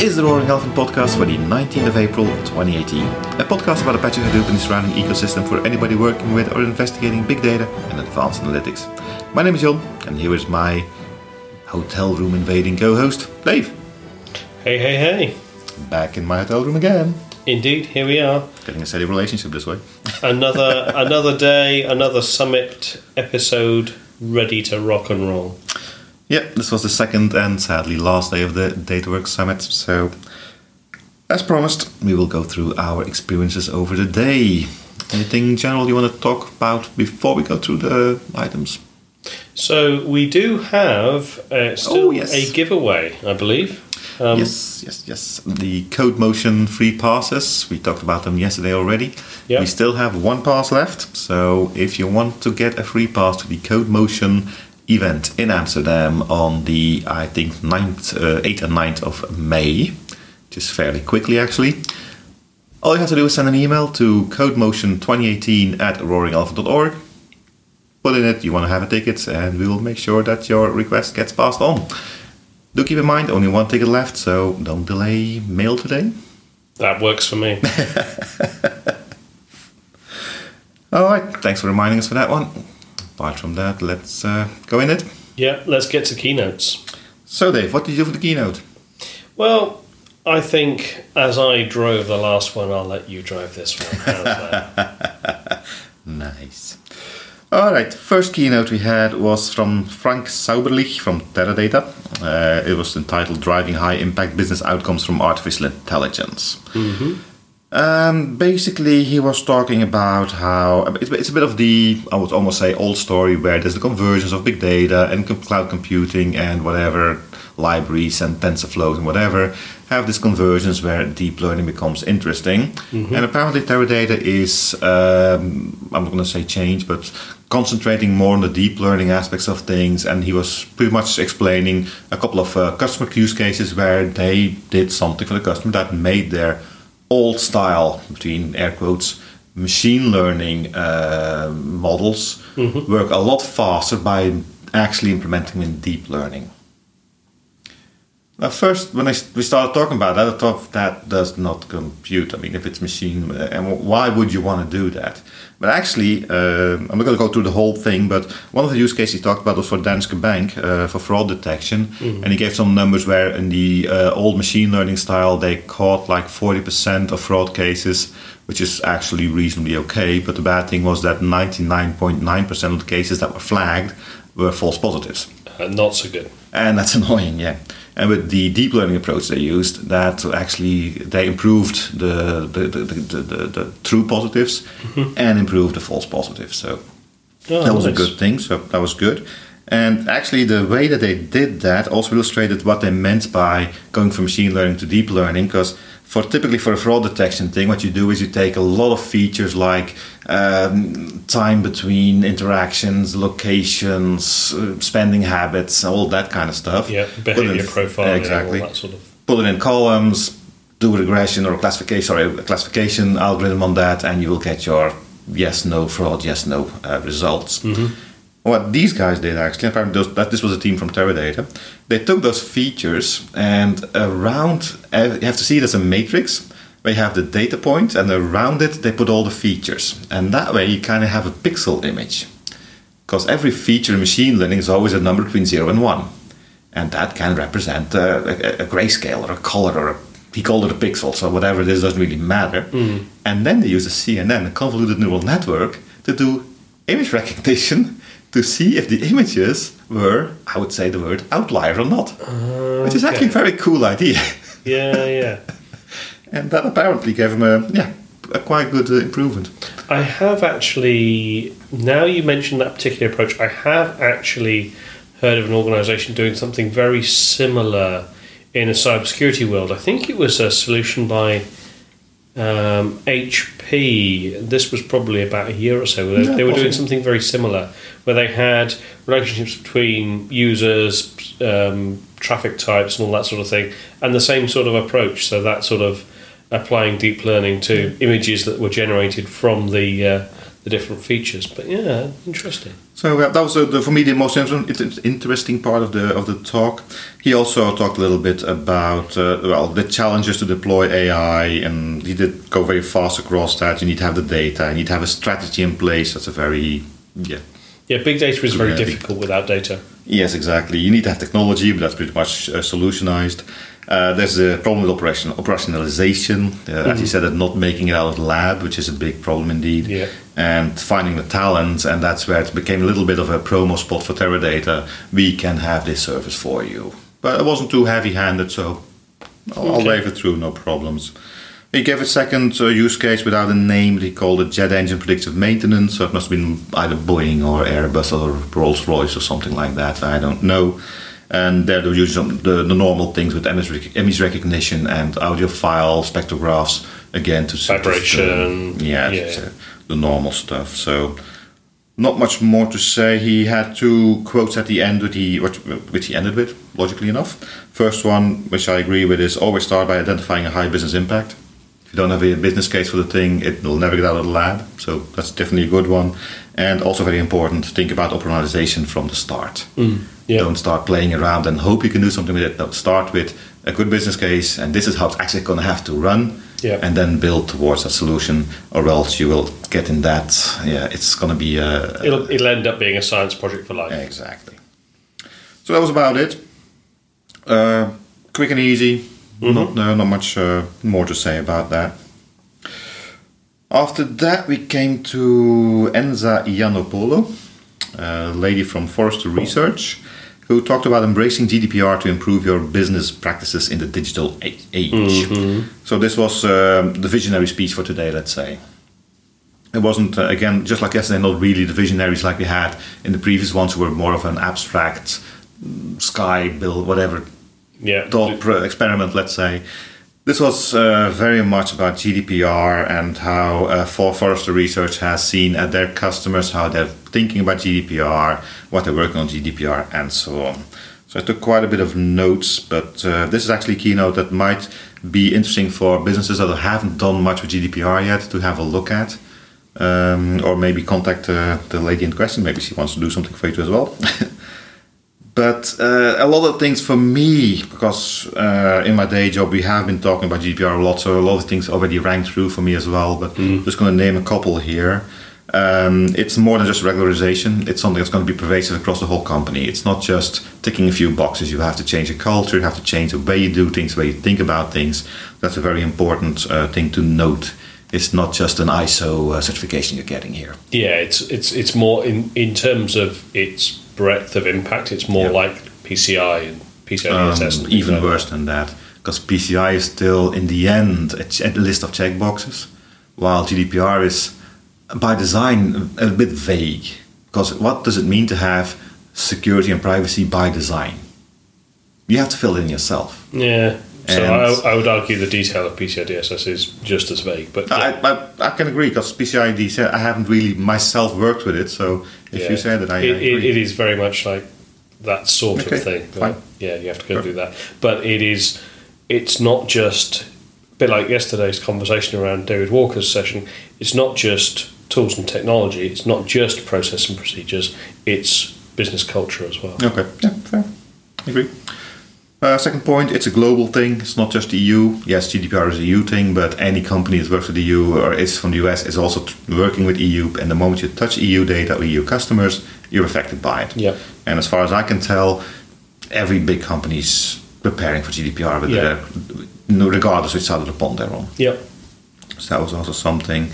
is the Roaring Elephant podcast for the 19th of April 2018. A podcast about Apache Hadoop and the surrounding ecosystem for anybody working with or investigating big data and advanced analytics. My name is Jon, and here is my hotel room invading co host, Dave. Hey, hey, hey. Back in my hotel room again. Indeed, here we are. Getting a steady relationship this way. Another another day, another summit episode ready to rock and roll. Yeah, this was the second and sadly last day of the DataWorks Summit, so as promised, we will go through our experiences over the day. Anything general you want to talk about before we go through the items? So we do have uh, still Oh, yes. a giveaway, I believe. Um, yes, yes, yes. The Code Motion free passes, we talked about them yesterday already. Yep. We still have one pass left, so if you want to get a free pass to the Code Motion event in Amsterdam on the, I think, 9th, uh, 8th and 9th of May, which is fairly quickly actually, all you have to do is send an email to codemotion2018 at roaringelephant.org. Put in it you want to have a ticket, and we will make sure that your request gets passed on. Do keep in mind, only one ticket left, so don't delay mail today. That works for me. All right, thanks for reminding us for that one. Apart from that, let's uh, go in it. yeah, let's get to keynotes. So, Dave, what did you do for the keynote? Well, I think as I drove the last one, I'll let you drive this one. Nice. All right, first keynote we had was from Frank Sauberlich from Teradata. Uh, it was entitled Driving High Impact Business Outcomes from Artificial Intelligence. Um, basically, he was talking about how it's, it's a bit of the, I would almost say, old story where there's the convergence of big data and cloud computing and whatever libraries and TensorFlow and whatever have this convergence where deep learning becomes interesting. And apparently, Teradata is, um, I'm not going to say change, but concentrating more on the deep learning aspects of things. And he was pretty much explaining a couple of uh, customer use cases where they did something for the customer that made their old style, between air quotes, machine learning uh, models work a lot faster by actually implementing in deep learning. Now, first, when I, we started talking about that, I thought that does not compute. I mean, if it's machine, uh, and why would you want to do that? But actually, uh, I'm not going to go through the whole thing, but one of the use cases he talked about was for Danske Bank uh, for fraud detection. And he gave some numbers where, in the uh, old machine learning style, they caught like 40% of fraud cases, which is actually reasonably okay. But the bad thing was that 99.9% of the cases that were flagged were false positives Uh, not so good. and that's annoying yeah and with the deep learning approach they used that actually they improved the the, the, the, the, the true positives mm-hmm. and improved the false positives. So Oh, that was a good thing. So that was good. And actually the way that they did that also illustrated what they meant by going from machine learning to deep learning because for typically for a fraud detection thing what you do is you take a lot of features like um, time between interactions locations uh, spending habits all that kind of stuff Yeah, behavior it- profiling, exactly all that sort of. put it in columns, do a regression or a classification, sorry, a classification algorithm on that, and you will get your yes, no fraud, yes, no uh, results. What these guys did actually, apparently those, that this was a team from Teradata, they took those features and around, uh, you have to see it as a matrix where you have the data points point, and around it they put all the features, and that way you kind of have a pixel image. Because every feature in machine learning is always a number between 0 and 1. And that can represent uh, a, a grayscale or a color or a, he called it a pixel, so whatever it is doesn't really matter. And then they use a CNN, a convoluted neural network, to do image recognition to see if the images were, I would say the word, outlier or not. Which is actually a very cool idea. Yeah, yeah. and that apparently gave him a, yeah, a quite good uh, improvement. I have actually, now you mentioned that particular approach, I have actually heard of an organization doing something very similar in a cybersecurity world. I think it was a solution by um, HP. This was probably about a year or so. They, Yeah, they were doing something very similar where they had relationships between users, um, traffic types, and all that sort of thing, and the same sort of approach. So that sort of applying deep learning to images that were generated from the uh, the different features. But yeah, interesting. So uh, that was uh, the, for me the most interesting part of the of the talk. He also talked a little bit about uh, well the challenges to deploy AI, and he did go very fast across that. You need to have the data, you need to have a strategy in place. That's a very yeah Yeah, big data is very difficult without data. Yes, exactly. You need to have technology, but that's pretty much uh, solutionized. Uh, there's the problem with operation operationalization, uh, as you said, that not making it out of the lab, which is a big problem indeed. Yeah. And finding the talent, and that's where it became a little bit of a promo spot for Teradata. We can have this service for you, but it wasn't too heavy-handed, so I'll, I'll wave it through, no problems. He gave a second uh, use case without a name. He called it jet engine predictive maintenance. So it must have been either Boeing or Airbus or Rolls Royce or something like that. I don't know. And there they were using the, the normal things with image, image recognition and audio file spectrographs again to see- Vibration, yeah, uh, the normal stuff. So not much more to say. He had two quotes at the end, which he, which, which he ended with, logically enough. First one, which I agree with, is always start by identifying a high business impact. If you don't have a business case for the thing, it will never get out of the lab. So that's definitely a good one. And also very important, think about operationalization from the start. Yeah. Don't start playing around and hope you can do something with it. No, start with a good business case, and this is how it's actually going to have to run. Yeah. And then build towards a solution, or else you will get in that. Yeah, it's going to be a, It'll, it'll end up being a science project for life. Exactly. So that was about it. Uh, quick and easy. Not uh, not much uh, more to say about that. After that, we came to Enza Iannopollo, a lady from Forrester Research, who talked about embracing GDPR to improve your business practices in the digital age. So this was um, the visionary speech for today, let's say. It wasn't, uh, again, just like yesterday, not really the visionaries like we had in the previous ones who were more of an abstract mm, sky build, whatever Yeah. experiment, let's say. This was uh, very much about GDPR and how uh, Research has seen at their customers how they're thinking about GDPR, what they're working on GDPR, and so on. So I took quite a bit of notes, but uh, this is actually a keynote that might be interesting for businesses that haven't done much with GDPR yet to have a look at. Um, or maybe contact uh, the lady in question. Maybe she wants to do something for you as well. But uh, a lot of things for me, because uh, in my day job we have been talking about GDPR a lot, so a lot of things already rang through for me as well. But I'm just going to name a couple here. Um, it's more than just regularization. It's something that's going to be pervasive across the whole company. It's not just ticking a few boxes. You have to change your culture. You have to change the way you do things, the way you think about things. That's a very important uh, thing to note. It's not just an ISO uh, certification you're getting here. Yeah, it's it's it's more in in terms of its breadth of impact. It's more Yeah. like PCI and PCI Um, even like worse than that, because PCI is still, in the end, a, ch- a list of checkboxes, while GDPR is, by design, a, a bit vague. Because what does it mean to have security and privacy by design? You have to fill it in yourself. Yeah. So I, I would argue the detail of PCI DSS is just as vague, but. I, I, I can agree, because PCI DSS, I haven't really myself worked with it, so if Yeah. you say that, I, I it, it, agree. it is very much like that sort Okay, of thing. Fine. Yeah, you have to go Sure. do that. But it is, it's not just a bit like yesterday's conversation around David Walker's session. It's not just tools and technology. It's not just process and procedures. It's business culture as well. Okay, yeah, fair. Agree. Uh, second point, it's a global thing. It's not just the EU. Yes, GDPR is a EU thing, but any company that works with the EU or is from the US is also t- working with EU. And the moment you touch EU data or EU customers, you're affected by it. Yeah. And as far as I can tell, every big company is preparing for GDPR, Yeah. they're, regardless which side of the pond they're on. Yep. So that was also something.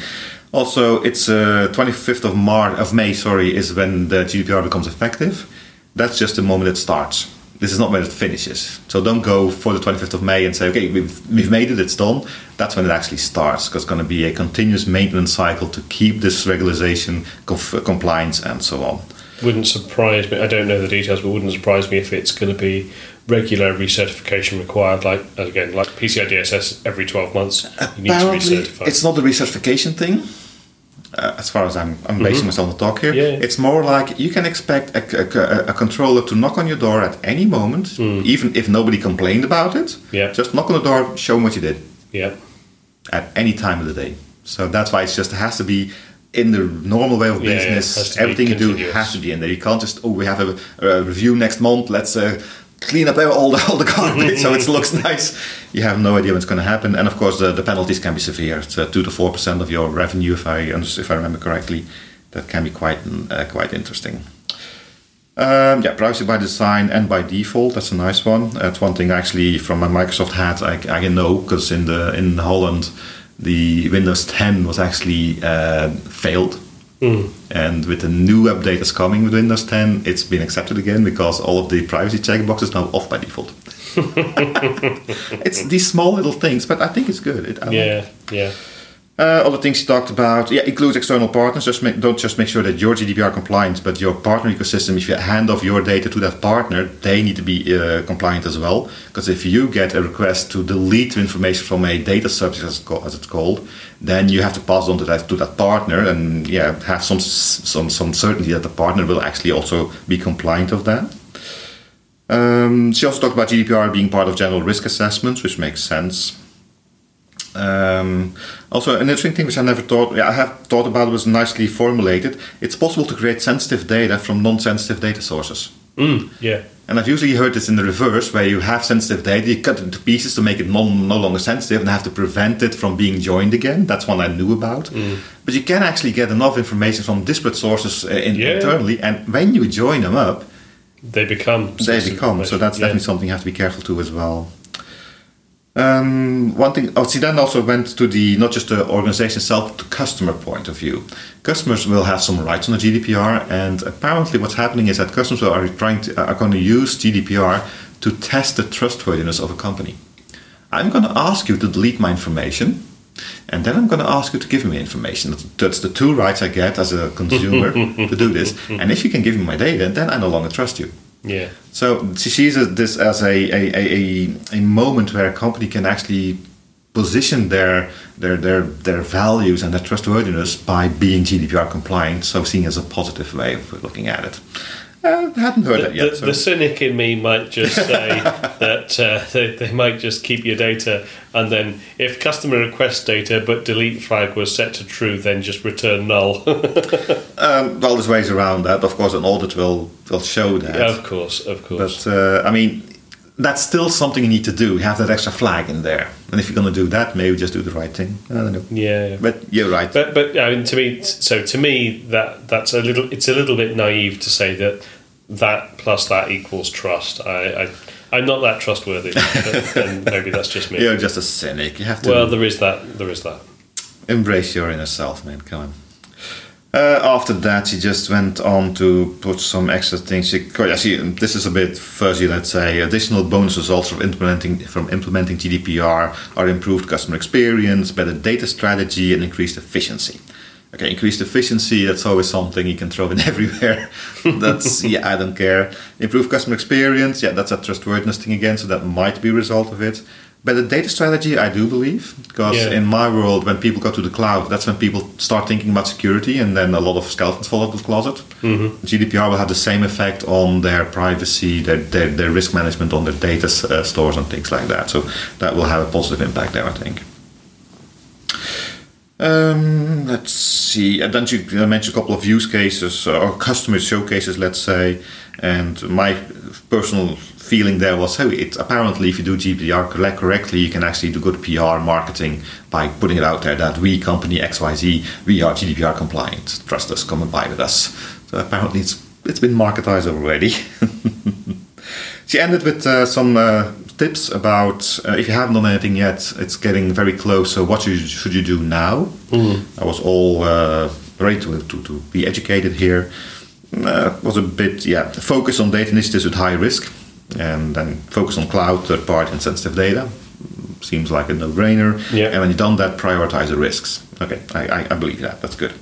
Also, it's uh, 25th of March of May. Sorry, is when the GDPR becomes effective. That's just the moment it starts. This is not when it finishes. So don't go for the 25th of May and say, okay, we've, we've made it, it's done. That's when it actually starts. Because it's going to be a continuous maintenance cycle to keep this regularization, conf- compliance, and so on. Wouldn't surprise me. I don't know the details, but wouldn't surprise me if it's going to be regular recertification required. Like again, like PCI DSS every twelve months, you need to Apparently, recertify. it's not a recertification thing. Uh, as far as I'm, I'm basing myself on the talk here, Mm-hmm. Yeah, yeah. it's more like you can expect a, a- a controller to knock on your door at any moment, even if nobody complained about it. Mm. Yeah. Just knock on the door, show them what you did yeah. at any time of the day. So that's why it just has to be in the normal way of Yeah, yeah, business, be everything you do has to be in there. You can't just oh we have a, a review next month. Let's uh, clean up all the all the garbage so it looks nice. You have no idea what's going to happen, and of course the, the penalties can be severe. It's uh, two to four percent of your revenue, if I if I remember correctly. That can be quite uh, quite interesting. Um, yeah, privacy by design and by default. That's a nice one. That's one thing actually from my Microsoft hat I, I can know because in the in Holland, the Windows 10 was actually uh, failed, Mm. and with the new update that's coming with Windows 10, it's been accepted again because all of the privacy checkboxes now off by default. it's these small little things, but I think it's good. It, I like Yeah, yeah. Uh, other things you talked about, yeah, includes external partners. Just make, don't just make sure that you're GDPR compliant, but your partner ecosystem. If you hand off your data to that partner, they need to be uh, compliant as well. Because if you get a request to delete information from a data subject, as, it's as it's called, then you have to pass on to that to that partner, and yeah, have some some some certainty that the partner will actually also be compliant of that. Um, she also talked about GDPR being part of general risk assessments, which makes sense. Um, also, an interesting thing which I never thought, yeah, I have thought about was nicely formulated. It's possible to create sensitive data from non-sensitive data sources. Mm, yeah. And I've usually heard this in the reverse, where you have sensitive data, you cut it into pieces to make it non, no longer sensitive and have to prevent it from being joined again. That's one I knew about. But you can actually get enough information from disparate sources uh, in, Yeah. internally, and when you join them up, They become. they become. So that's Yeah. definitely something you have to be careful to as well. Um, one thing, oh, see, then also went to the not just the organization itself, the customer point of view. Customers will have some rights on the GDPR, and apparently, what's happening is that customers are trying to, are going to use GDPR to test the trustworthiness of a company. I'm going to ask you to delete my information, and then I'm going to ask you to give me information. That's- That's the two rights I get as a consumer to do this. And if you can give me my data, then I no longer trust you. Yeah. So she sees this as a, a, a, a, moment where a company can actually position their, their, their, their values and their trustworthiness by being GDPR compliant, so seeing as a positive way of looking at it. Uh, I hadn't heard The, that yet. the, so- the cynic in me might just say that uh, they, they might just keep your data, and then if customer requests data but delete flag was set to true, then just return null. um, well, there's ways around that. Of course, an audit will, will show that. of course, of course. But uh, I mean, that's still something you need to do. You have that extra flag in there, and if you're going to do that, maybe just do the right thing. I don't know. yeah. yeah. But you're right. But but I mean, to me, so to me that that's a little. It's a little bit naive to say that that plus that equals trust. I, I I'm not that trustworthy, but, and maybe that's just me. you're just a cynic. You have to Well, there is that. There is that. embrace your inner self, man. Come on. Uh, after that, she just went on to put some extra things. She, yeah, she, this is a bit fuzzy, let's say. Additional bonus results from implementing from implementing GDPR are improved customer experience, better data strategy, and increased efficiency. Okay, increased efficiency. That's always something you can throw in everywhere. That's yeah, I don't care. Improved customer experience. Yeah, that's a trustworthiness thing again. So that might be a result of it. Better data strategy, I do believe, because Yeah. in my world, when people go to the cloud, that's when people start thinking about security, and then a lot of skeletons fall out of the closet. Mm-hmm. GDPR will have the same effect on their privacy, their, their, their risk management, on their data uh, stores, and things like that. So that will have a positive impact there, I think. Um, let's see. And then you mentioned a couple of use cases uh, or customer showcases, let's say. And my personal feeling there was, hey, it's apparently if you do GDPR correctly, you can actually do good PR marketing by putting it out there that we, company XYZ, we are GDPR compliant. Trust us, come and buy with us. So apparently it's it's been marketized already. She ended with uh, some uh, tips about uh, if you haven't done anything yet, it's getting very close. So what should you, should you do now? I was all uh, ready to, to, to be educated here. Uh, was a bit yeah focus on data initiatives with high risk, and then focus on cloud, third party, and sensitive data. Seems like a no brainer. Yeah. And when you've done that, prioritize the risks. Okay, I, I, I believe that. That's good.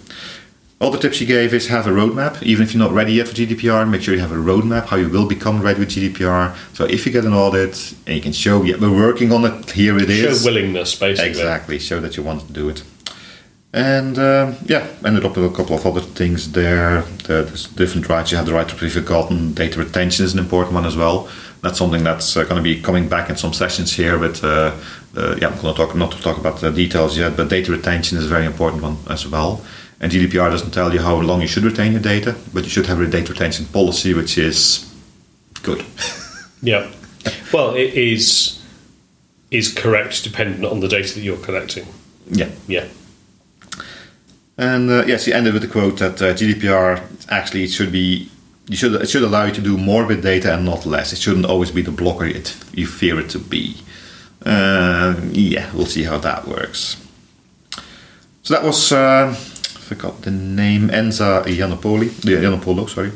All the tips she gave is have a roadmap. Even if you're not ready yet for GDPR, make sure you have a roadmap how you will become ready with GDPR. So if you get an audit and you can show, yeah, we're working on it. Here it is. Show willingness, basically. Exactly. Show that you want to do it. And um, yeah, ended up with a couple of other things there. The, there's different rights. You have the right to be forgotten. Data retention is an important one as well. That's something that's uh, going to be coming back in some sessions here. But uh, uh, yeah, I'm going to talk not to talk about the details yet. But data retention is a very important one as well. And GDPR doesn't tell you how long you should retain your data, but you should have a data retention policy, which is good. Yeah. Well, it is is correct dependent on the data that you're collecting. yeah. Yeah. And uh, yes, he ended with the quote that uh, GDPR actually it should be you should it should allow you to do more with data and not less. It shouldn't always be the blocker it, you fear it to be. Uh, yeah, we'll see how that works. So that was uh, I forgot the name Enza Janopoli, yeah, sorry.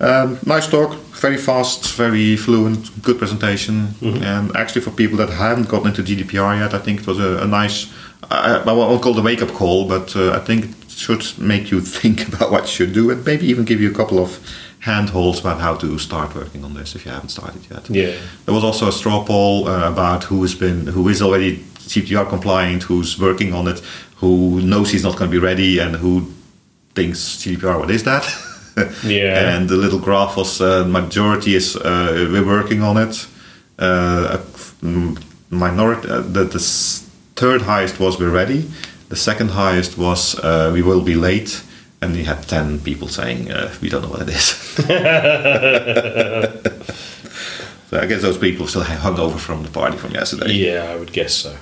Um, nice talk, very fast, very fluent, good presentation. And actually, for people that haven't gotten into GDPR yet, I think it was a, a nice, I, I won't call it a wake up call, but uh, I think it should make you think about what you should do and maybe even give you a couple of handholds about how to start working on this if you haven't started yet. Yeah. There was also a straw poll uh, about who has been, who is already GDPR compliant, who's working on it, who knows he's not going to be ready, and who thinks GDPR. What is that? Yeah. and the little graph was uh, majority is uh, we're working on it. Uh, a minority, uh, the, the third highest was we're ready. The second highest was uh, we will be late. And we had 10 people saying, uh, we don't know what it is. so I guess those people still hung over from the party from yesterday. Yeah, I would guess so.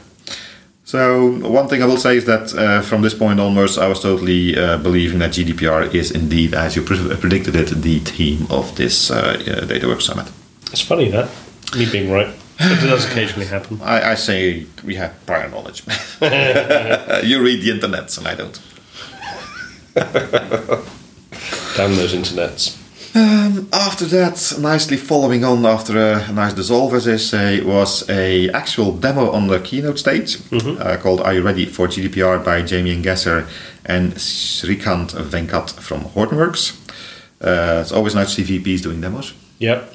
So one thing I will say is that uh, from this point onwards, I was totally uh, believing that GDPR is indeed, as you pre- predicted it, the theme of this uh, uh, DataWorks Summit. It's funny that me being right. It does occasionally happen. I, I say we have prior knowledge. you read the internets, and I don't. Damn those internets. After that, nicely following on after a nice dissolve, as I say, was a actual demo on the keynote stage uh, called "Are You Ready for GDPR?" by Jamie Engesser and Srikant Venkat from Hortonworks. Uh, it's always nice to see VPs doing demos. Yep.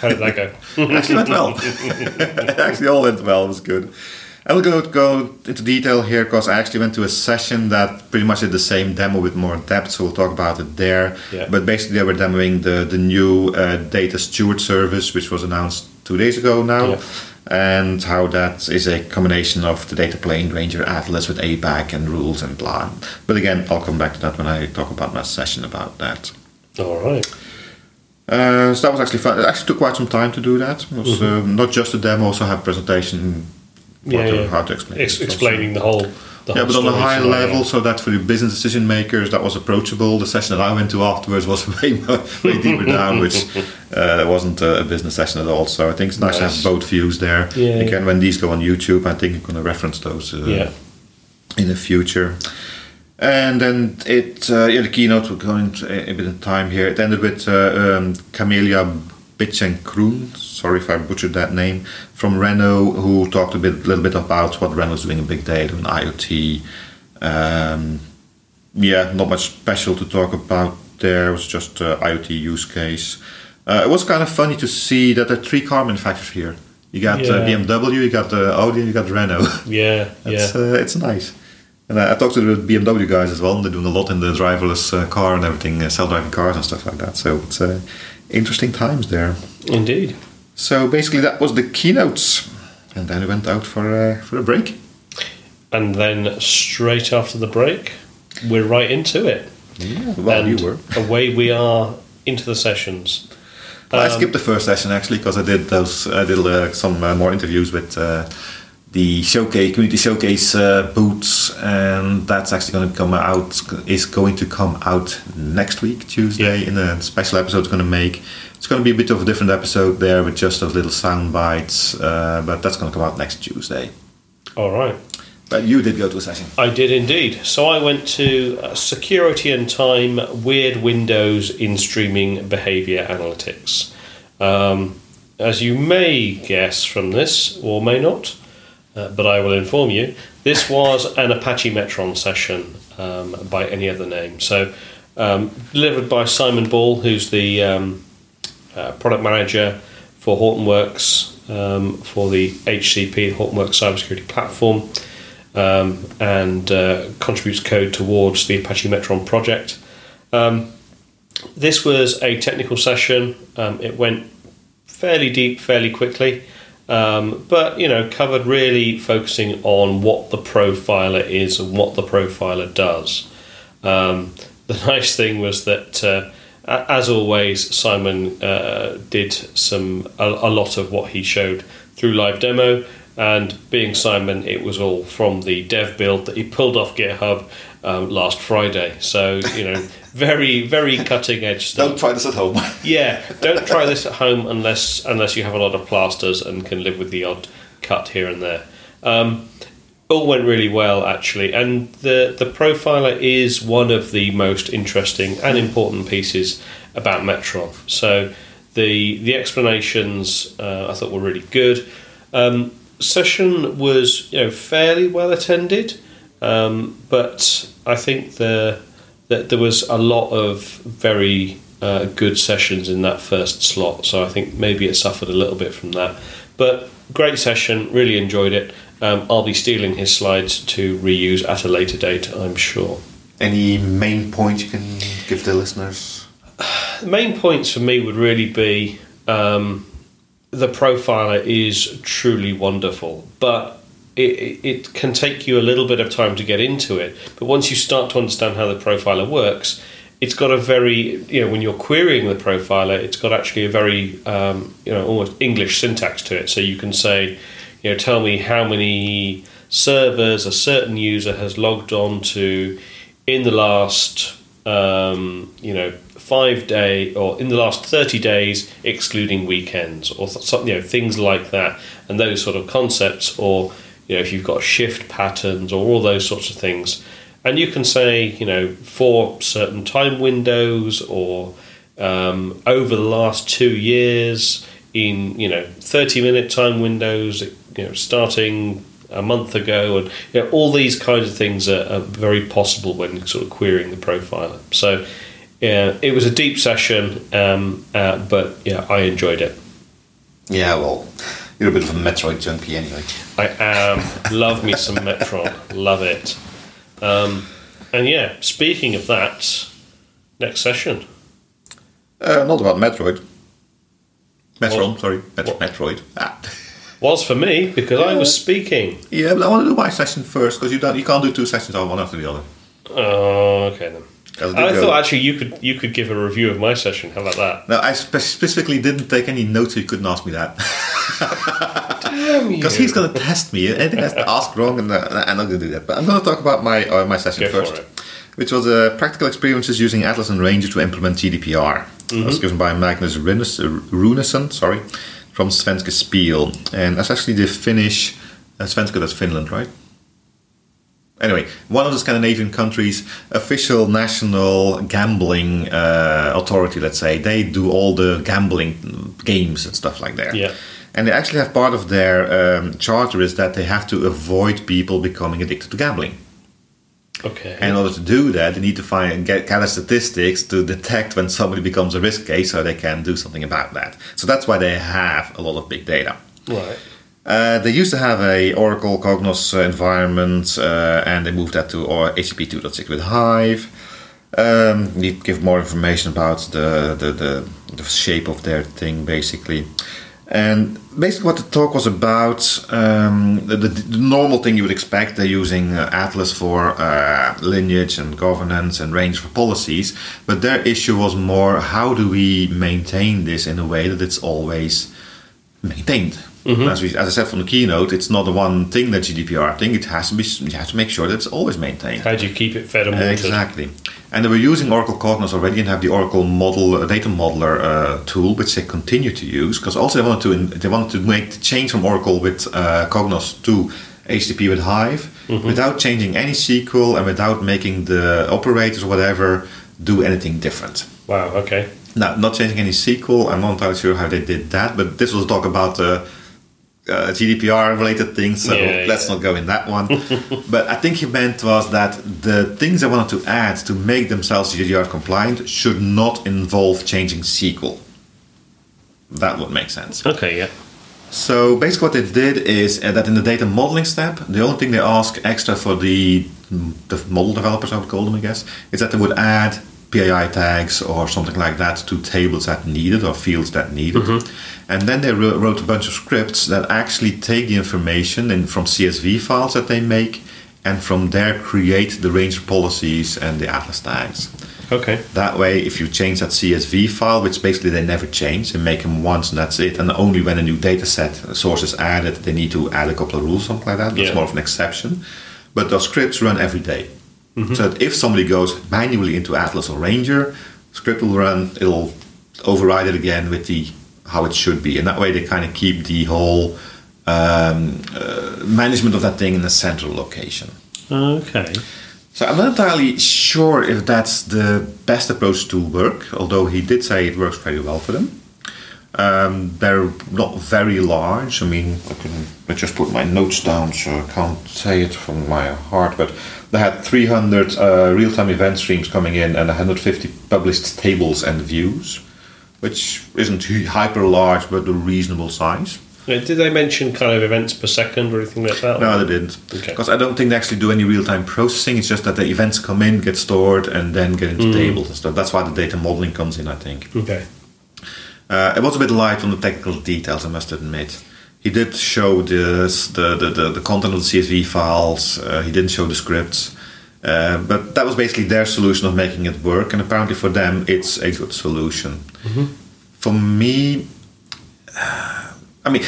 How did that go? Actually went well. it actually all went well. It was good. I will go go into detail here because I actually went to a session that pretty much did the same demo with more depth. So we'll talk about it there. Yeah. But basically, they were demoing the the new uh, data steward service, which was announced two days ago now, Yeah. and how that is a combination of the data plane, Ranger Atlas with ABAC and rules and blah. But again, I'll come back to that when I talk about my session about that. All right. Uh, so that was actually fun. It actually took quite some time to do that. It was uh, not just a demo, also have presentation, Yeah, to- yeah. how to explain. Ex- explaining the whole. The Yeah, whole but on a story high to- level, so that for the business decision makers, that was approachable. The session that I went to afterwards was way way deeper down, which uh, wasn't a business session at all. So I think it's nice, to have both views there. Yeah, Again, when these go on YouTube, I think I'm going to reference those uh, Yeah. in the future. And then it, uh, yeah, the keynote, we're going to a, a bit of time here. It ended with uh, um, Camelia Bitchenkroon, sorry if I butchered that name, from Renault, who talked a bit, little bit about what Renault's doing in big data and IoT. Um, yeah, not much special to talk about there. It was just uh, IoT use case. Uh, it was kind of funny to see that there are three car manufacturers here. You got uh, Yeah. BMW, you got uh, Audi, you got Renault. Yeah, yeah. It's, it's nice. And I, I talked to the BMW guys as well. and They're doing a lot in the driverless uh, car and everything, uh, self-driving cars and stuff like that. So it's uh, interesting times there. Indeed. So basically, that was the keynotes, and then we went out for uh, for a break. And then straight after the break, we're right into it. Yeah, well, and you were. away we are into the sessions. I Um, skipped the first session actually because I did those. I did uh, some uh, more interviews with uh, the showcase community showcase uh, booths, and that's actually going to come out. Is going to come out next week Tuesday Yeah. in a special episode. we're going to make. It's going to be a bit of a different episode there with just those little sound bites, uh, but that's going to come out next Tuesday. All right. But you did go to a session. I did indeed. So I went to uh, Security and Time Weird Windows in Streaming Behavior Analytics. Um, as you may guess from this, or may not, uh, but I will inform you, this was an Apache Metron session um, by any other name. So um, delivered by Simon Ball, who's the um, uh, product manager for Hortonworks um, for the HCP, Hortonworks Cybersecurity Platform um, and uh, contributes code towards the Apache Metron project. Um, this was a technical session. It went fairly deep, fairly quickly, um, but you know covered really focusing on what the profiler is and what the profiler does. Um, the nice thing was that, uh, as always, Simon uh, did some a, a lot of what he showed through live demo. And being Simon, it was all from the dev build that he pulled off GitHub um, last Friday. So you know, very very cutting edge stuff. Don't try this at home. Yeah, don't try this at home unless unless you have a lot of plasters and can live with the odd cut here and there. Um, all went really well actually, and the the profiler is one of the most interesting and important pieces about Metron. So the the explanations uh, I thought were really good. Um, session was you know fairly well attended, um, but I think the that there was a lot of very uh, good sessions in that first slot. So I think maybe it suffered a little bit from that. But great session, really enjoyed it. Um, I'll be stealing his slides to reuse at a later date, I'm sure. Any main points you can give the listeners? The main points for me would really be um, the profiler is truly wonderful, but it, it, can take you a little bit of time to get into it. But once you start to understand how the profiler works, it's got a very you know when you're querying the profiler, it's got actually a very um, you know almost English syntax to it. So you can say, you know, tell me how many servers a certain user has logged on to in the last um, you know five day or in the last 30 days excluding weekends or something you know things like that and those sort of concepts or you know if you've got shift patterns or all those sorts of things. And you can say you know for certain time windows or um, over the last two years in you know 30 minute time windows you know starting a month ago and you know, all these kinds of things are, are very possible when sort of querying the profiler so yeah it was a deep session um, uh, but yeah I enjoyed it. Yeah, well, you're a bit of a Metroid junkie anyway. I am love me some Metron love it um, and yeah speaking of that next session Uh, not about Metroid. Metron, What? sorry. Met- What? Metroid. Ah. was for me because I was speaking Yeah, but I want to do my session first because you don't, you can't do two sessions on one after the other. oh okay then 'Cause it did I thought actually you could you could give a review of my session. How about that? No, I spe- specifically didn't take any notes, so you couldn't ask me that. Because he's going to test me. Anything I ask wrong, and uh, I'm not going to do that. But I'm going to talk about my uh, my session Go first, which was uh, practical experiences using Atlas and Ranger to implement GDPR. It was given by Magnus Runes- Runesson, sorry, from Svenska Spel, and that's actually the Finnish. Uh, Svenska, that's Finland, right? Anyway, one of the Scandinavian countries' official national gambling uh, authority, let's say, they do all the gambling games and stuff like that. Yeah. And they actually have part of their um, charter is that they have to avoid people becoming addicted to gambling. Okay. And in order to do that, they need to find get gather statistics to detect when somebody becomes a risk case, so they can do something about that. So that's why they have a lot of big data. right. Uh, they used to have a Oracle Cognos uh, environment, uh, and they moved that to or HDP 2.6 with Hive. Um, you give more information about the, the, the, the shape of their thing, basically. And basically, what the talk was about, um, the, the, the normal thing you would expect, they're using uh, Atlas for uh, lineage and governance and Ranger for policies. But their issue was more how do we maintain this in a way that it's always maintained. As, we, as I said from the keynote, it's not the one thing that GDPR thing. It has to be. You have to make sure that it's always maintained. How do you keep it fed and watered? Exactly. And they were using Oracle Cognos already and have the Oracle model uh, data modeler uh, tool, which they continue to use because also they wanted to they wanted to make the change from Oracle with uh, Cognos to HDP with Hive without changing any SQL and without making the operators or whatever do anything different. Wow. Okay. Now, not changing any SQL, I'm not entirely sure how they did that, but this was talk about uh, uh, GDPR related things, so Yeah, let's yeah. not go in that one. but I think he meant was that the things I wanted to add to make themselves GDPR compliant should not involve changing SQL. That would make sense. Okay. Yeah. So basically, what they did is uh, that in the data modeling step, the only thing they ask extra for the, the model developers, I would call them, I guess, is that they would add PII tags or something like that to tables that needed or fields that needed. And then they wrote wrote a bunch of scripts that actually take the information in, from CSV files that they make and from there create the ranger policies and the atlas tags. Okay. That way, if you change that CSV file, which basically they never change, they make them once and that's it, and only when a new data set source is added, they need to add a couple of rules, something like that. That's Yeah. more of an exception. But those scripts run every day. Mm-hmm. So that if somebody goes manually into Atlas or Ranger, script will run, it'll override it again with the how it should be, and that way they kind of keep the whole um, uh, management of that thing in a central location. Okay. So I'm not entirely sure if that's the best approach to work, although he did say it works very well for them. Um, they're not very large. I mean, I can I just put my notes down, so I can't say it from my heart. But they had 300 uh, real-time event streams coming in and 150 published tables and views, which isn't hyper large, but a reasonable size. Did they mention kind of events per second or anything like that? No, they didn't. Okay. Because I don't think they actually do any real time processing. It's just that the events come in, get stored, and then get into tables and stuff. That's why the data modeling comes in, I think. Okay. Uh, it was a bit light on the technical details, I must admit. He did show this, the, the, the, the content of the CSV files, uh, he didn't show the scripts. Uh, but that was basically their solution of making it work, and apparently for them it's a good solution. Mm-hmm. For me, uh, I mean,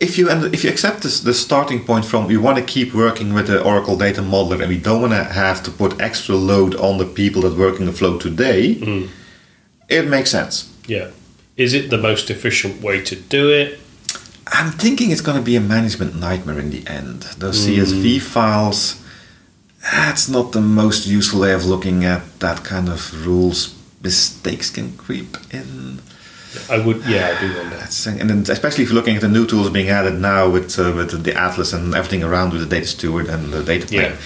if you if you accept this, the starting point from we want to keep working with the Oracle data modeler and we don't want to have to put extra load on the people that work in the flow today, mm-hmm. it makes sense. Yeah. Is it the most efficient way to do it? I'm thinking it's going to be a management nightmare in the end. Those CSV mm. files, that's not the most useful way of looking at that kind of rules. Mistakes can creep in. I would. Yeah, I do wonder. And then especially if you're looking at the new tools being added now with uh, with the Atlas and everything around with the data steward and the data plane, Yeah.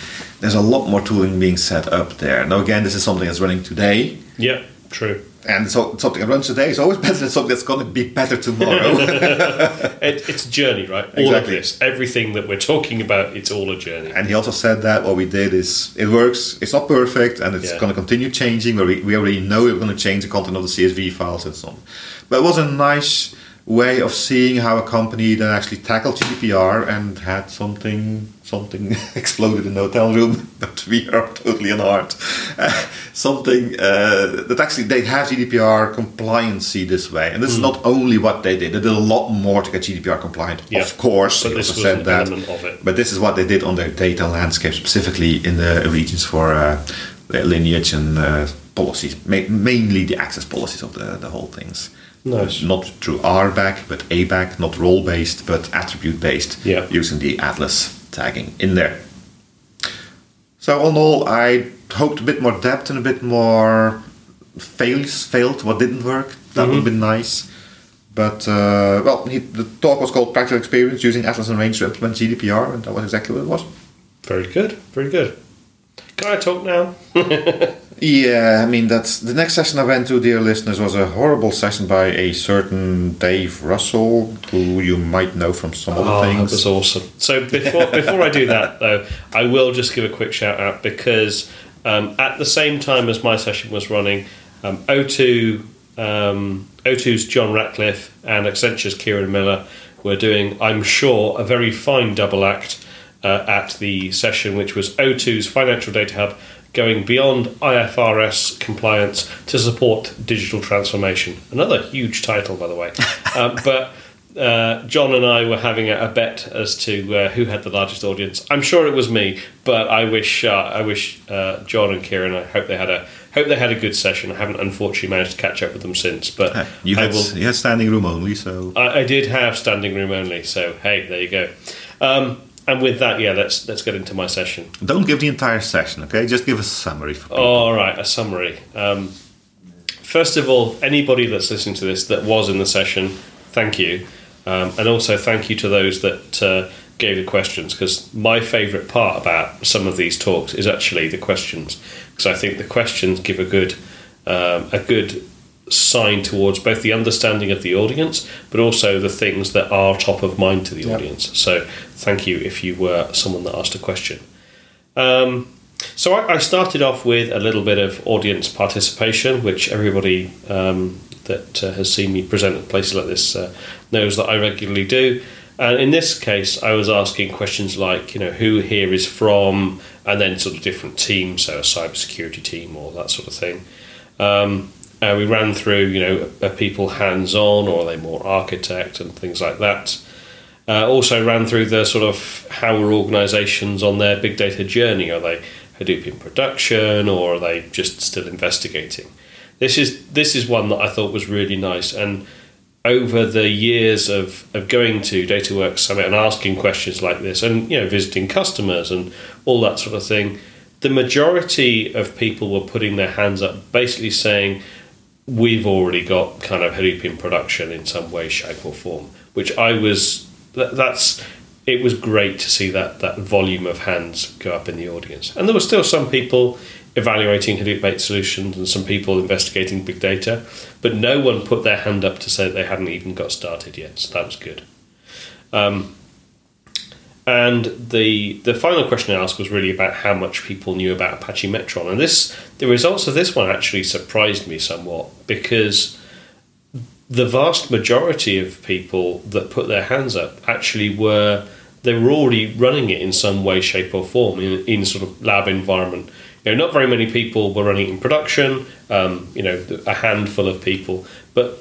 there's a lot more tooling being set up there. Now again, this is something that's running today, Yeah. True. And so something that runs today is always better than something that's going to be better tomorrow. It, it's a journey, right? All of Exactly. this, everything that we're talking about, it's all a journey. and he also said that what we did is it works. It's not perfect, and it's Yeah. going to continue changing. We, we already know we're going to change the content of the CSV files and so on. But it was a nice way of seeing how a company then actually tackled GDPR and had something something exploded in the hotel room. But we are totally unharmed. Uh, something uh, that actually they have GDPR compliancy this way, and this is not only what they did. They did a lot more to get GDPR compliant. Yeah. Of course, But this was said that. element of it. But this is what they did on their data landscape, specifically in the regions for uh, lineage and uh, policies, ma- mainly the access policies of the, the whole things. Nice. Not through RBAC, but ABAC, not role based, but attribute based, Yeah. using the Atlas tagging in there. So, all in all, I hoped a bit more depth and a bit more fails, failed, what didn't work. That would be nice. But, uh, well, he, the talk was called Practical Experience using Atlas and Ranger to implement GDPR, and that was exactly what it was. Very good. Very good. Can I talk now? Yeah, I mean that's the next session I went to, dear listeners, was a horrible session by a certain Dave Russell, who you might know from some other Oh, that things. was awesome. So before before I do that though, I will just give a quick shout out because um, at the same time as my session was running, um, O2 um, O2's John Ratcliffe and Accenture's Kieran Miller were doing, I'm sure, a very fine double act uh, at the session, which was O2's Financial Data Hub going beyond IFRS compliance to support digital transformation. Another huge title, by the way. um, but uh, John and I were having a, a bet as to uh, who had the largest audience. I'm sure it was me, but I wish uh, I wish uh, John and Kieran. I hope they had a hope they had a good session. I haven't unfortunately managed to catch up with them since, but Uh, you I had will. you had standing room only, so I, I did have standing room only, so hey, there you go. Um, and with that, yeah, let's let's get into my session. don't give the entire session, okay? Just give a summary for people. All right, a summary. Um, first of all, anybody that's listening to this that was in the session, thank you, um, and also thank you to those that uh, gave the questions. Because my favourite part about some of these talks is actually the questions, because I think the questions give a good um, a good sign towards both the understanding of the audience, but also the things that are top of mind to the audience. So, thank you if you were someone that asked a question. Um, so I, I started off with a little bit of audience participation, which everybody um, that uh, has seen me present at places like this uh, knows that I regularly do. And in this case, I was asking questions like, you know, who here is from, and then sort of different teams, so a cybersecurity team or that sort of thing. Um, and we ran through, you know, are people hands on or are they more architect and things like that. Uh, also ran through the sort of how are organisations on their big data journey? Are they Hadoop in production or are they just still investigating? This is this is one that I thought was really nice and over the years of, of going to DataWorks Summit and asking questions like this and you know visiting customers and all that sort of thing, the majority of people were putting their hands up basically saying we've already got kind of Hadoop in production in some way, shape or form, which I was that, that's it was great to see that that volume of hands go up in the audience. And there were still some people evaluating Hadoop-based solutions and some people investigating big data, but no one put their hand up to say they hadn't even got started yet. So that was good. Um, and the the final question I asked was really about how much people knew about Apache Metron, and this the results of this one actually surprised me somewhat because the vast majority of people that put their hands up actually were they were already running it in some way, shape, or form in, in sort of lab environment you know, not very many people were running it in production. Um, you know, a handful of people, but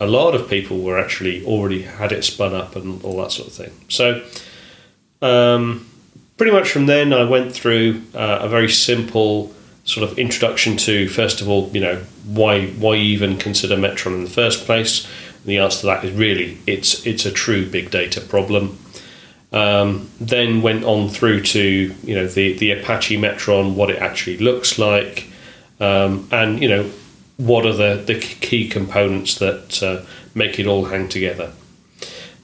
a lot of people were actually already had it spun up and all that sort of thing. So, um, pretty much from then, I went through uh, a very simple sort of introduction to first of all, you know, why why even consider Metron in the first place. And the answer to that is really it's it's a true big data problem. Um, then went on through to you know the the Apache Metron, what it actually looks like, um, and you know what are the the key components that uh, make it all hang together.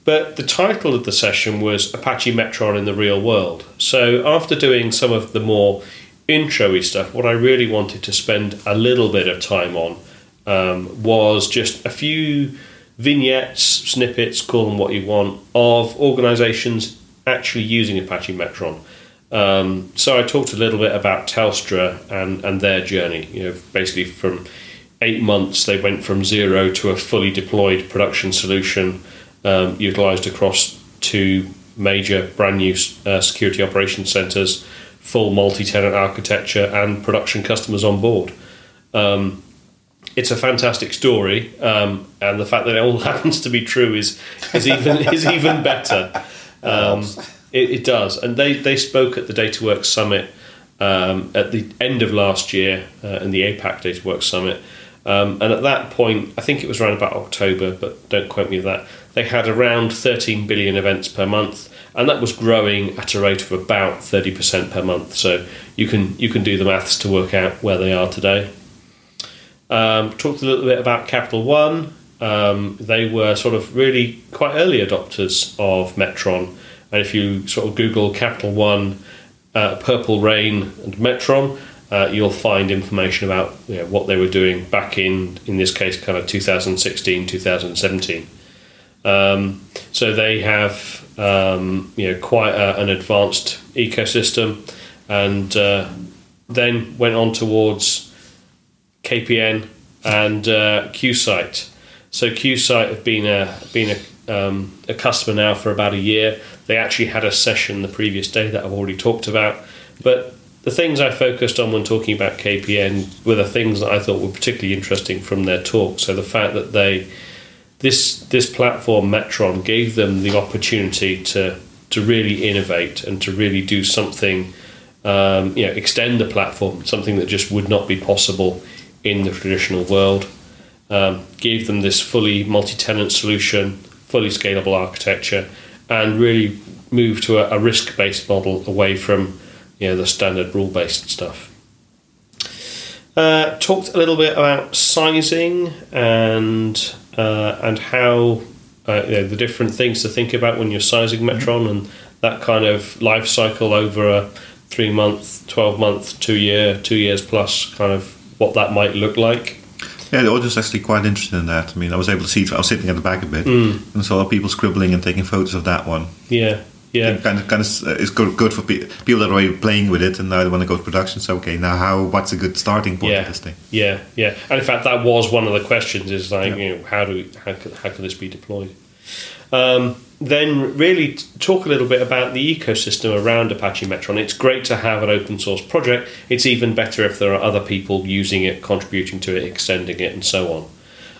But the title of the session was Apache Metron in the Real World. So after doing some of the more intro stuff, what I really wanted to spend a little bit of time on um, was just a few vignettes, snippets, call them what you want, of organizations actually using Apache Metron. Um, so I talked a little bit about Telstra and, and their journey. You know, basically from eight months, they went from zero to a fully deployed production solution um, utilized across two major brand new uh, security operations centers, full multi tenant architecture, and production customers on board. Um, it's a fantastic story, um, and the fact that it all happens to be true is is even is even better. Um, it, it, does, and they they spoke at the DataWorks Summit um, at the end of last year uh, in the APAC DataWorks Summit. Um, and at that point, I think it was around about October, but don't quote me on that. They had around 13 billion events per month, and that was growing at a rate of about 30% per month. So you can you can do the maths to work out where they are today. Um, talked a little bit about Capital One. Um, they were sort of really quite early adopters of Metron. And if you sort of Google Capital One, uh, Purple Rain, and Metron, uh, you'll find information about you know, what they were doing back in, in this case, kind of 2016, 2017. Um, so they have um, you know quite a, an advanced ecosystem, and uh, then went on towards KPN and uh, QSight. So QSight have been a been a, um, a customer now for about a year. They actually had a session the previous day that I've already talked about. But the things I focused on when talking about KPN were the things that I thought were particularly interesting from their talk. So the fact that they this this platform Metron gave them the opportunity to to really innovate and to really do something, um, you know, extend the platform, something that just would not be possible in the traditional world um, gave them this fully multi-tenant solution, fully scalable architecture, and really move to a, a risk-based model away from you know the standard rule-based stuff. Uh, talked a little bit about sizing and uh, and how uh, you know, the different things to think about when you're sizing Metron and that kind of life cycle over a three month, twelve month, two year, two years plus kind of what that might look like. Yeah, the audience actually quite interested in that. I mean, I was able to see. I was sitting at the back a bit mm. and saw people scribbling and taking photos of that one. Yeah, yeah. Kind of, kind of, uh, it's good, good for pe- people that are already playing with it and now they want to go to production. So, okay, now how? What's a good starting point yeah. for this thing? Yeah, yeah. And in fact, that was one of the questions: is like, yeah. you know, how do we, how could, how could this be deployed? Um, then really t- talk a little bit about the ecosystem around Apache Metron. It's great to have an open source project. It's even better if there are other people using it, contributing to it, extending it, and so on.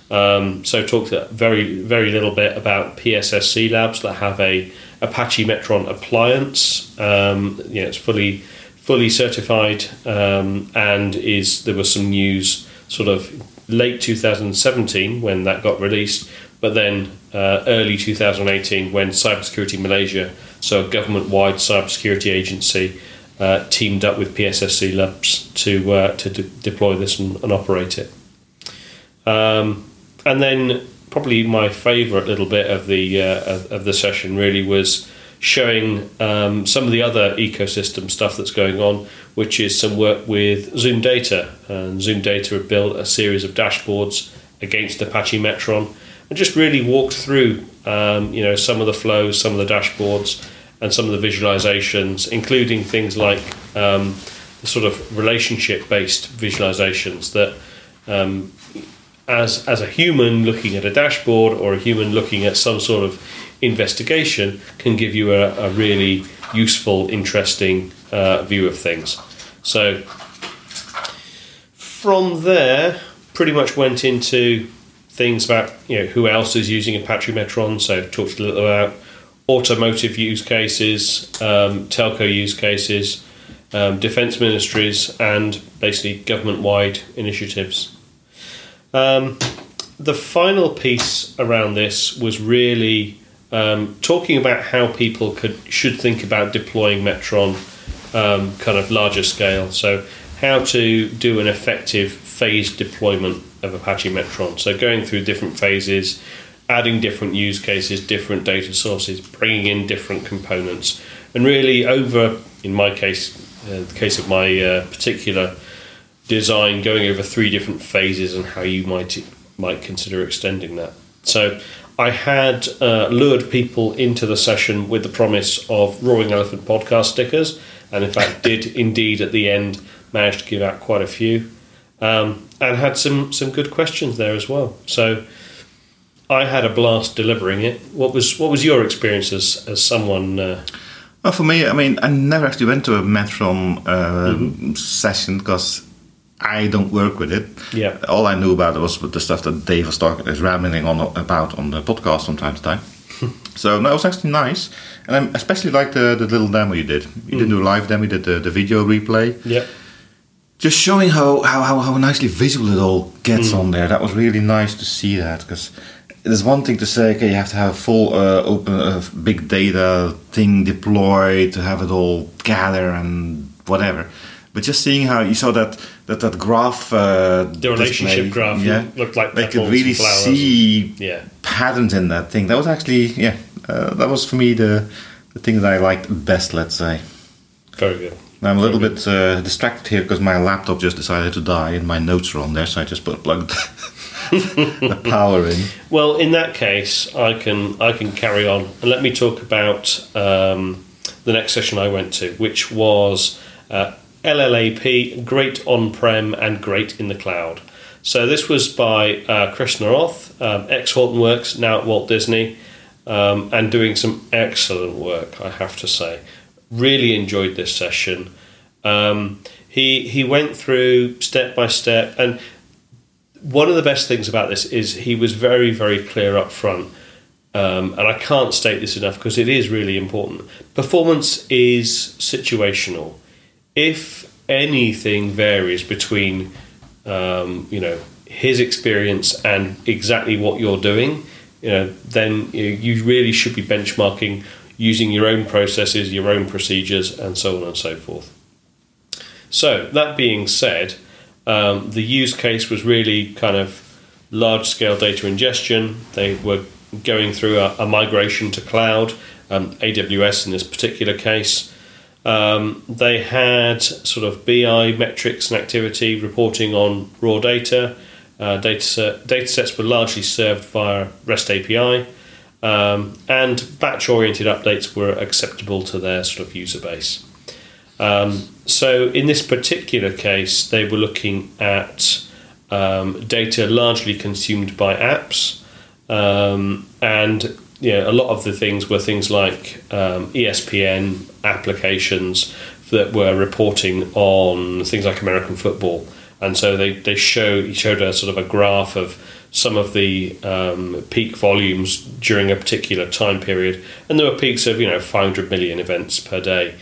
Um, so talk very very little bit about PSSC Labs that have a Apache Metron appliance. Um, yeah, it's fully fully certified um, and is there was some news sort of late 2017 when that got released, but then uh, early 2018 when Cybersecurity Malaysia, so a government-wide cybersecurity agency, uh, teamed up with PSSC Labs to uh, to de- deploy this and, and operate it. Um, and then probably my favourite little bit of the uh, of, the session really was showing um, some of the other ecosystem stuff that's going on, which is some work with Zoom Data. And Zoom Data have built a series of dashboards against Apache Metron and just really walked through um, you know some of the flows, some of the dashboards, and some of the visualizations, including things like um, the sort of relationship-based visualizations that. Um, as, as a human looking at a dashboard or a human looking at some sort of investigation can give you a, a really useful, interesting uh, view of things. So from there, pretty much went into things about you know who else is using Apache Metron. So talked a little about automotive use cases, um, telco use cases, um, defence ministries, and basically government-wide initiatives. Um, the final piece around this was really um, talking about how people could should think about deploying Metron um, kind of larger scale. So how to do an effective phased deployment of Apache Metron. So going through different phases, adding different use cases, different data sources, bringing in different components, and really over, in my case, uh, the case of my uh, particular design, going over three different phases and how you might might consider extending that. So I had uh, lured people into the session with the promise of Roaring Elephant podcast stickers, and in fact, did indeed at the end manage to give out quite a few, um, and had some some good questions there as well. So I had a blast delivering it. What was what was your experience as as someone? Uh, well, for me, I mean, I never actually went to a Metron uh, mm-hmm. session because I don't work with it. Yeah. All I knew about it was the stuff that Dave was talking, is rambling on about on the podcast from time to time. so no, it was actually nice, and I especially like the, the little demo you did. You mm. didn't do a live demo; you did the, the video replay. Yeah. Just showing how, how, how, how nicely visual it all gets mm. on there. That was really nice to see that because there's one thing to say, okay, you have to have full uh, open uh, big data thing deployed to have it all gather and whatever. But just seeing how you saw that that that graph, uh, the relationship display, graph, yeah, looked like they could really see yeah. patterns in that thing. That was actually yeah, uh, that was for me the the thing that I liked best. Let's say. Very good. I'm a little bit uh, distracted here because my laptop just decided to die and my notes are on there, so I just put plugged the power in. Well, in that case, I can I can carry on and let me talk about um, the next session I went to, which was uh, LLAP, great on prem and great in the cloud. So this was by uh, Chris Nauroth, um, ex Hortonworks, now at Walt Disney, um, and doing some excellent work, I have to say. Really enjoyed this session. Um, he he went through step by step, and one of the best things about this is he was very very clear up front. Um, and I can't state this enough because it is really important. Performance is situational if anything varies between um, you know his experience and exactly what you're doing, you know, then you really should be benchmarking using your own processes, your own procedures, and so on and so forth. So that being said, um, the use case was really kind of large scale data ingestion. They were going through a, a migration to cloud, um, AWS in this particular case. Um, they had sort of BI metrics and activity reporting on raw data. Uh, data, data sets were largely served via REST API, um, and batch oriented updates were acceptable to their sort of user base. Um, so, in this particular case, they were looking at um, data largely consumed by apps, um, yeah, a lot of the things were things like um, ESPN applications that were reporting on things like American football, and so they they show he showed a sort of a graph of some of the um, peak volumes during a particular time period, and there were peaks of you know 500 million events per day.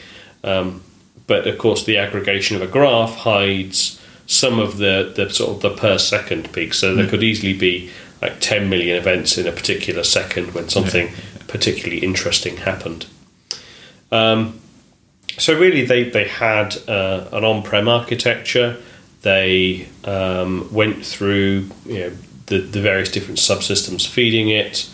Um, but of course, the aggregation of a graph hides some of the, the sort of the per second peaks. So there could easily be like 10 million events in a particular second when something particularly interesting happened. Um, so really, they they had uh, an on-prem architecture. They um, went through you know the, the various different subsystems feeding it.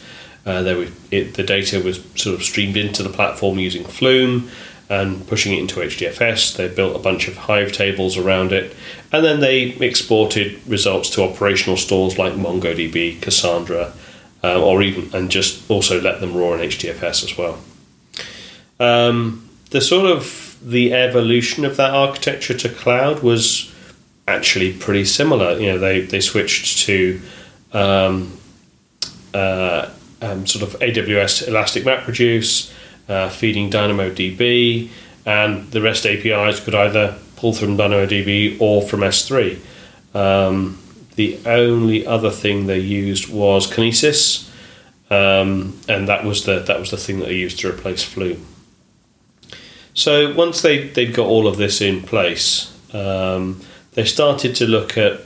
Uh, there were, it, the data was sort of streamed into the platform using Flume and pushing it into HDFS. They built a bunch of Hive tables around it, and then they exported results to operational stores like MongoDB, Cassandra, uh, or even and just also let them raw in HDFS as well. Um, the sort of the evolution of that architecture to cloud was actually pretty similar. You know, they they switched to um, uh, um, sort of AWS Elastic MapReduce uh, feeding DynamoDB, and the REST APIs could either pull from DynamoDB or from S3. Um, the only other thing they used was Kinesis, um, and that was the that was the thing that they used to replace Flume. So once they they'd got all of this in place, um, they started to look at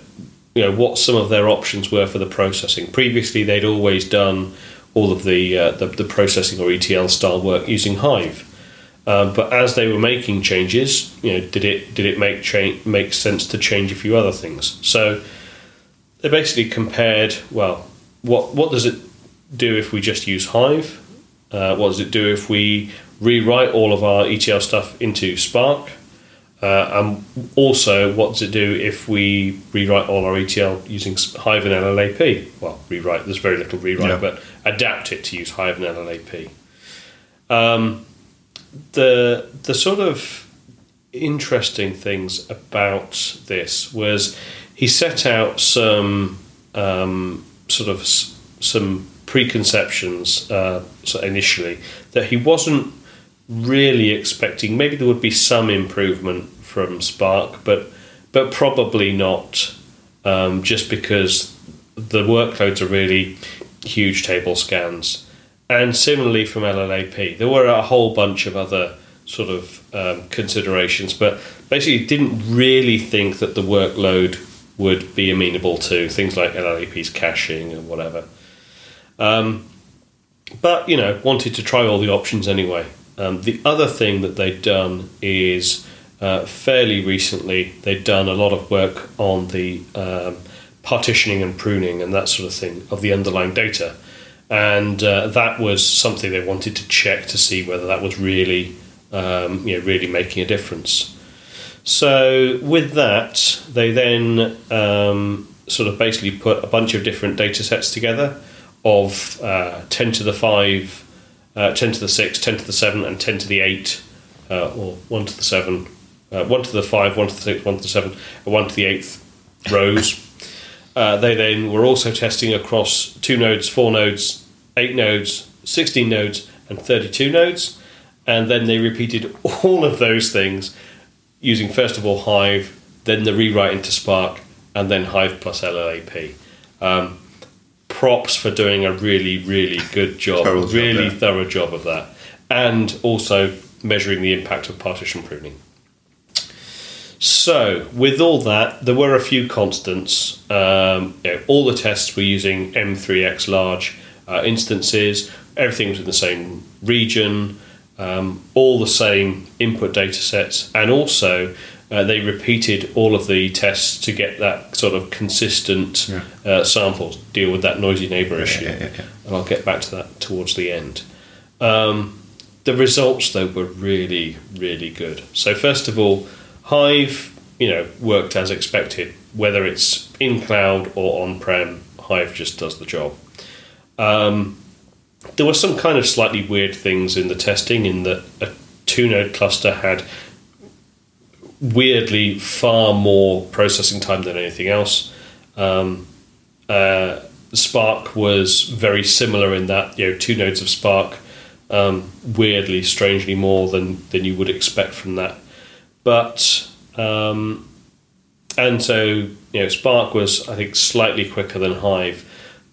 you know what some of their options were for the processing. Previously, they'd always done all of the, uh, the, the processing or ETL style work using Hive. Um, but as they were making changes, you know, did it did it make change make sense to change a few other things? So they basically compared. Well, what what does it do if we just use Hive? Uh, what does it do if we rewrite all of our ETL stuff into Spark? Uh, and also, what does it do if we rewrite all our ETL using Hive and LLAP? Well, rewrite, there's very little rewrite, yeah. but adapt it to use Hive and LLAP. Um, the, the sort of interesting things about this was he set out some um, sort of some preconceptions uh, initially that he wasn't really expecting. Maybe there would be some improvement from Spark, but but probably not. Um, just because the workloads are really huge table scans, and similarly from LLAP, there were a whole bunch of other sort of um, considerations, but basically didn't really think that the workload would be amenable to things like LLAP's caching and whatever. Um, but you know, wanted to try all the options anyway. Um, the other thing that they'd done is uh, fairly recently they'd done a lot of work on the um, partitioning and pruning and that sort of thing of the underlying data, and uh, that was something they wanted to check to see whether that was really um, you know really making a difference. So with that, they then um, sort of basically put a bunch of different data sets together of uh, 10 to the 5 uh, 10 to the 6, 10 to the 7, and 10 to the 8, uh, or 1 to the 7, uh, 1 to the 5, 1 to the 6, 1 to the 7, and 1 to the 8th rows. Uh, they then were also testing across 2 nodes, 4 nodes, 8 nodes, 16 nodes, and 32 nodes. And then they repeated all of those things using first of all Hive, then the rewrite into Spark, and then Hive plus LLAP. Um, props for doing a really, really good job, really job, thorough job of that, and also measuring the impact of partition pruning. So, with all that, there were a few constants. Um, you know, all the tests were using M3X large uh, instances. Everything was in the same region. Um, all the same input data sets, and also uh, they repeated all of the tests to get that sort of consistent yeah. uh, samples, deal with that noisy neighbour yeah, issue. Yeah, and I'll get back to that towards the end. Um, the results, though, were really, really good. So, first of all, Hive, you know, worked as expected. Whether it's in cloud or on prem, Hive just does the job. Um, there were some kind of slightly weird things in the testing, in that a two node cluster had weirdly far more processing time than anything else. Um, uh, Spark was very similar in that you know two nodes of Spark, um, weirdly, strangely more than than you would expect from that, but um, and so you know Spark was I think slightly quicker than Hive,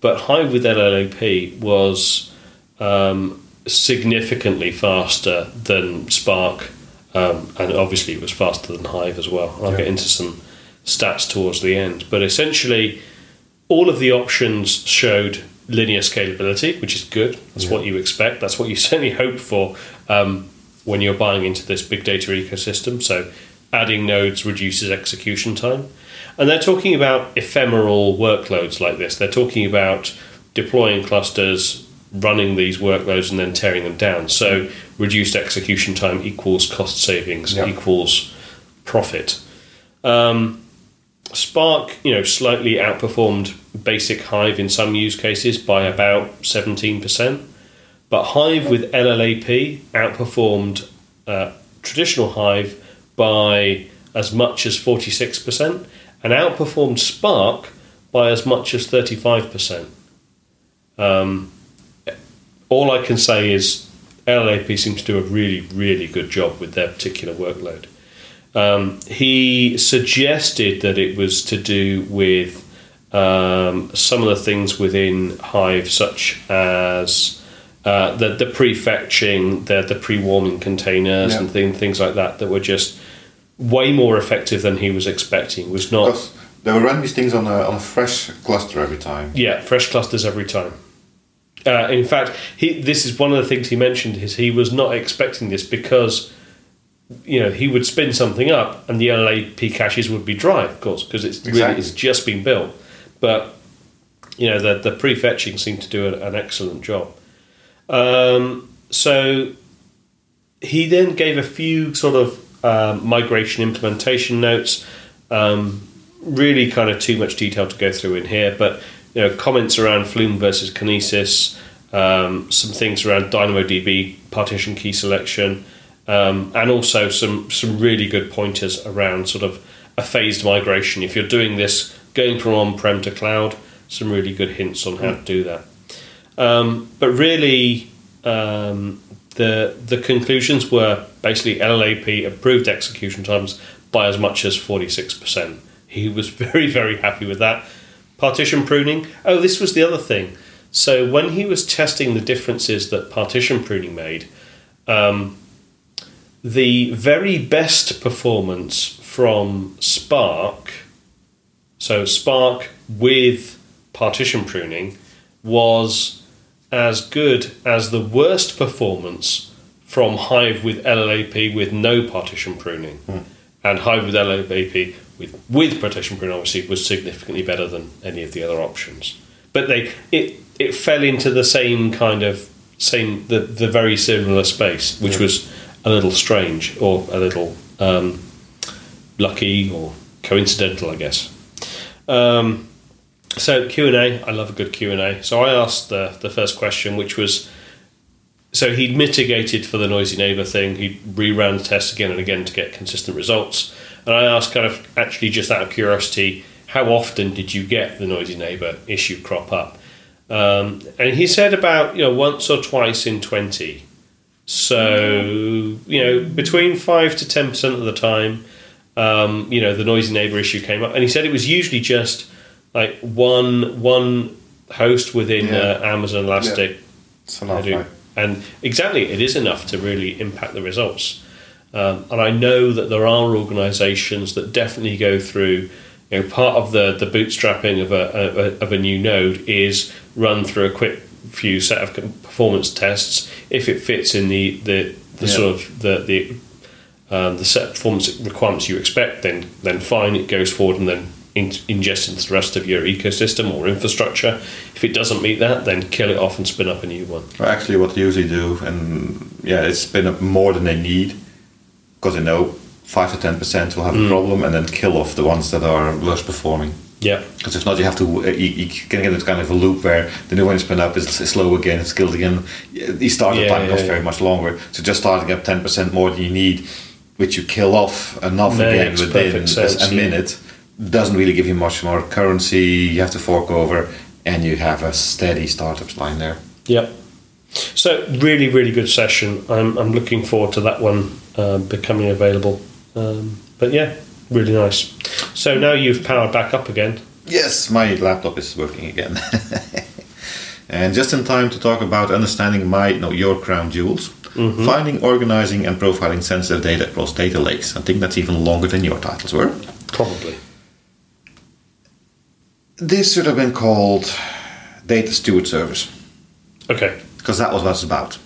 but Hive with LLAP was um, significantly faster than Spark, um, and obviously it was faster than Hive as well. I'll Yeah. get into some stats towards the end, but essentially all of the options showed linear scalability, which is good. That's what you expect. That's what you certainly hope for um, when you're buying into this big data ecosystem. So, adding nodes reduces execution time. And they're talking about ephemeral workloads like this. They're talking about deploying clusters, running these workloads, and then tearing them down. So, reduced execution time equals cost savings, Yeah. equals profit. Um, Spark, you know, slightly outperformed basic Hive in some use cases by about 17%, but Hive with LLAP outperformed uh, traditional Hive by as much as 46% and outperformed Spark by as much as 35%. Um, all I can say is LLAP seems to do a really, really good job with their particular workload. Um, he suggested that it was to do with um, some of the things within Hive, such as uh, the, the prefetching, the, the pre warming containers, Yeah. and thing, things like that, that were just way more effective than he was expecting. Was not Because they will run these things on a, on a fresh cluster every time. yeah, fresh clusters every time. Uh, in fact, he this is one of the things he mentioned is he was not expecting this because you know he would spin something up and the LLAP caches would be dry, of course, because it's really it's just been built. But you know the the prefetching seemed to do an excellent job. Um, so he then gave a few sort of um, migration implementation notes. Um, really, kind of too much detail to go through in here, but you know, comments around Flume versus Kinesis, um, some things around DynamoDB partition key selection, um, and also some some really good pointers around sort of a phased migration. If you're doing this, going from on-prem to cloud, some really good hints on how to do that. Um, but really, um, the the conclusions were basically LLAP approved execution times by as much as forty six percent. He was very very happy with that. Partition pruning. Oh, this was the other thing. So when he was testing the differences that partition pruning made, um, the very best performance from Spark, so Spark with partition pruning, was as good as the worst performance from Hive with LLAP with no partition pruning. And Hive with LLAP with, with partition pruning obviously was significantly better than any of the other options. But they it it fell into the same kind of same the, the very similar space, which was a little strange or a little um, lucky or coincidental, I guess. Um, so Q and A, I love a good Q and A. So I asked the the first question, which was, so he mitigated for the noisy neighbor thing. He reran the test again and again to get consistent results. And I asked, kind of actually just out of curiosity, how often did you get the noisy neighbor issue crop up? Um, and he said about you know once or twice in twenty. So you know between five to ten percent of the time, um, you know the noisy neighbor issue came up, and he said it was usually just like one one host within Yeah. uh, Amazon Elastic. It's enough, And exactly, it is enough to really impact the results. Um, and I know that there are organisations that definitely go through. You know, part of the, the bootstrapping of a, a of a new node is run through a quick few set of performance tests. If it fits in the the, the Yeah. sort of the the um, the set performance requirements you expect, then then fine, it goes forward and then in, ingest into the rest of your ecosystem or infrastructure. If it doesn't meet that, then kill it off and spin up a new one. Well, actually, what they usually do, and yeah, it's been up more than they need because they know five to ten percent will have Mm. a problem, and then kill off the ones that are worst performing. Yeah. Because if not, you have to uh, you, you can get into kind of a loop where the new one is spin up, is slow again, it's killed again. The startup Yeah, time yeah, goes yeah. very much longer. So just starting up ten percent more than you need, which you kill off enough again Makes within sense, a minute, doesn't really give you much more currency. You have to fork over. and you have a steady startups line there. Yep. So really, really good session. I'm I'm looking forward to that one uh, becoming available. Um, but yeah, really nice. So now you've powered back up again. Yes, my laptop is working again. and just in time to talk about understanding my, no, your crown jewels. Finding, organizing, and profiling sensitive data across data lakes. I think that's even longer than your titles were. Probably. This should have been called Data Steward Service, Okay. because that was what it's about.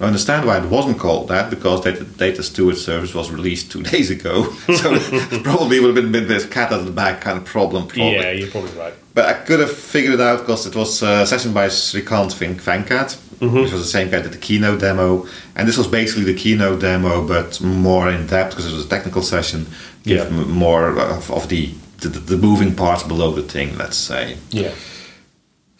I understand why it wasn't called that, because Data, Data Steward Service was released two days ago. so it probably would have been this cat out of the bag kind of problem. Probably. Yeah, you're probably right. But I could have figured it out because it was a session by Srikanth Venkat, mm-hmm. which was the same guy that did the keynote demo. And this was basically the keynote demo, but more in depth because it was a technical session. Give Yeah. m- more of, of the, the the moving parts below the thing, let's say. Yeah.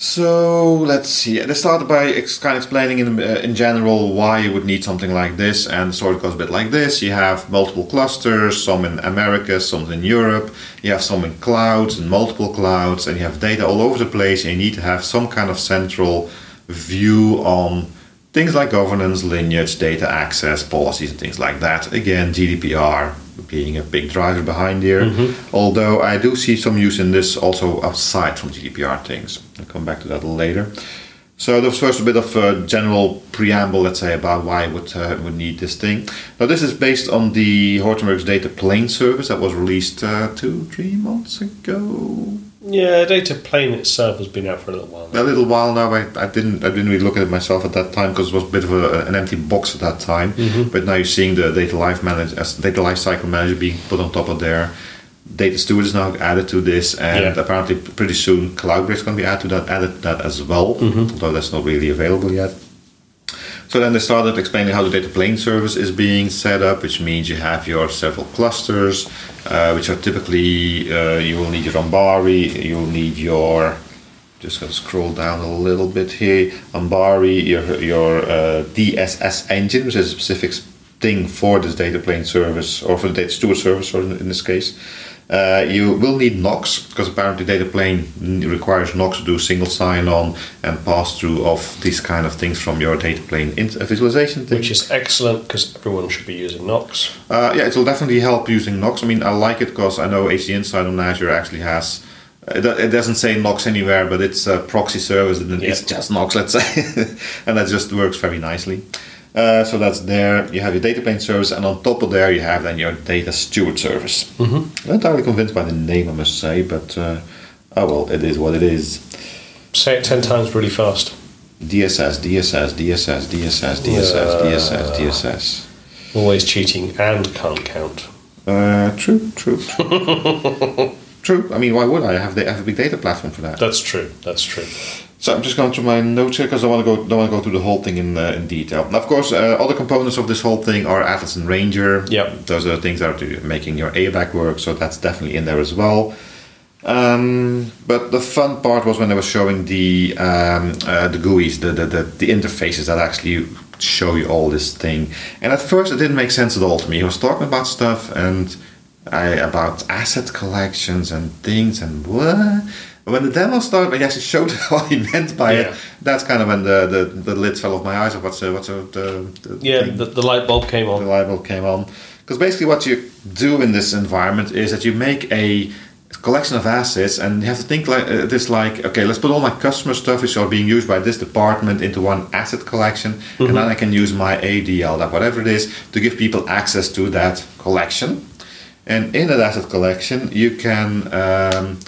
So let's see. They started by ex- kind of explaining in, uh, in general why you would need something like this, and so it goes a bit like this. You have multiple clusters, some in America, some in Europe. You have some in clouds and multiple clouds, and you have data all over the place. And you need to have some kind of central view on things like governance, lineage, data access, policies, and things like that. Again, GDPR being a big driver behind here. Although I do see some use in this also outside from GDPR things. I'll come back to that later. So that was first a bit of a general preamble, let's say, about why would uh, would need this thing. Now this is based on the Hortonworks Data Plane service that was released uh, two, three months ago. Yeah, data plane itself has been out for a little while. A little while now. I, I didn't I didn't really look at it myself at that time because it was a bit of a, an empty box at that time. Mm-hmm. But now you're seeing the data life manager as data lifecycle manager being put on top of there. Data steward is now added to this, and Yeah. apparently pretty soon Cloudbreak is going to be added to that added to that as well. Mm-hmm. Although that's not really available yet. So then they started explaining how the data plane service is being set up, which means you have your several clusters, uh, which are typically uh, you will need your Ambari, you'll need your just to scroll down a little bit here. Ambari, your your uh, DSS engine, which is a specific thing for this data plane service or for the data service, or in, in this case. Uh, you will need Knox because apparently data plane requires Knox to do single sign-on and pass-through of these kind of things from your data plane visualization thing. Which is excellent because everyone should be using Knox. Uh, yeah, it will definitely help using Knox. I mean, I like it because I know HD Insight on Azure actually has. uh, It doesn't say Knox anywhere, but it's a proxy service and it's just Knox, let's say, and that just works very nicely. Uh, so that's there. You have your data plane service, and on top of there, you have then your data steward service. Mm-hmm. Not entirely convinced by the name, I must say, but uh, oh well, it is what it is. Say it ten times really fast. DSS, DSS, DSS, DSS, DSS, DSS, DSS. Always cheating and can't count. Uh, true, true. true. I mean, why would I I have the have a big data platform for that? That's true. That's true. So I'm just going to my notes here because I want to go don't want to go through the whole thing in uh, in detail. Now, of course, uh, other components of this whole thing are Atlas and Ranger. Yep. Those are things that are making your ABAC work, so that's definitely in there as well. Um, but the fun part was when they were showing the um, uh, the GUIs, the, the, the the interfaces that actually show you all this thing. And at first, it didn't make sense at all to me. He was talking about stuff and I, about asset collections and things and what. But when the demo started, when he actually showed what he meant by Yeah. it, that's kind of when the, the, the lid fell off my eyes of what's uh, what's uh, the, the Yeah, thing the, the light bulb came on. the light bulb came on. Because basically, what you do in this environment is that you make a collection of assets, and you have to think like uh, this: like, okay, let's put all my customer stuff which are being used by this department into one asset collection, and then I can use my ADL, that whatever it is, to give people access to that collection. And in that asset collection, you can um,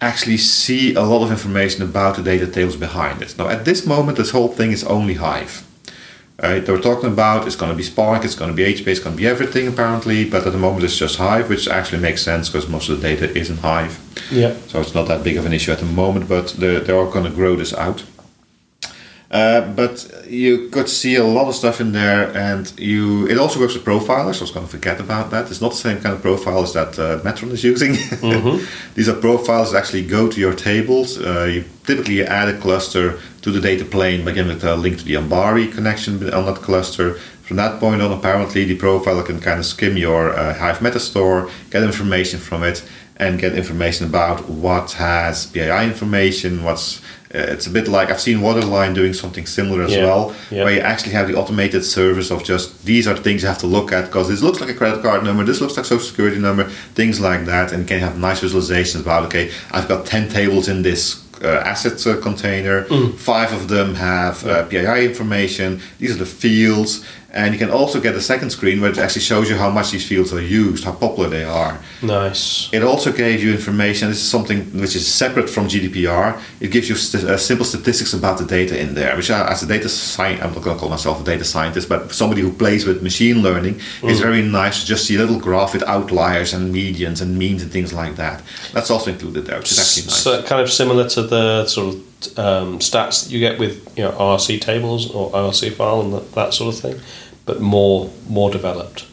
actually see a lot of information about the data tables behind it. Now, at this moment, this whole thing is only Hive. Uh, they were talking about it's going to be Spark, it's going to be HBase, it's going to be everything apparently, but at the moment it's just Hive, which actually makes sense because most of the data is in Hive. Yeah. So it's not that big of an issue at the moment, but they're, they are going to grow this out. Uh, but you could see a lot of stuff in there, and you it also works with profilers. I was going to forget about that. It's not the same kind of profilers that uh, Metron is using. These are profiles that actually go to your tables. Uh, you typically you add a cluster to the data plane by giving it a link to the Ambari connection on that cluster. From that point on, apparently the profiler can kind of skim your uh, Hive metastore, get information from it, and get information about what has PII information, what's it's a bit like I've seen Waterline doing something similar as Yeah, well, yeah. where you actually have the automated service of just these are things you have to look at because this looks like a credit card number, this looks like social security number, things like that, and you can have nice visualizations about okay, I've got ten tables in this. Uh, asset uh, container, five of them have uh, PII information. These are the fields, and you can also get a second screen where it actually shows you how much these fields are used, how popular they are. Nice. It also gave you information. This is something which is separate from GDPR. It gives you st- uh, simple statistics about the data in there. Which, I, as a data scientist, I'm not going to call myself a data scientist, but somebody who plays with machine learning, it's very nice to just see a little graph with outliers and medians and means and things like that. That's also included there, which is actually nice. So kind of similar to the sort of um, stats that you get with you know RC tables or RC file and that, that sort of thing, but more more developed.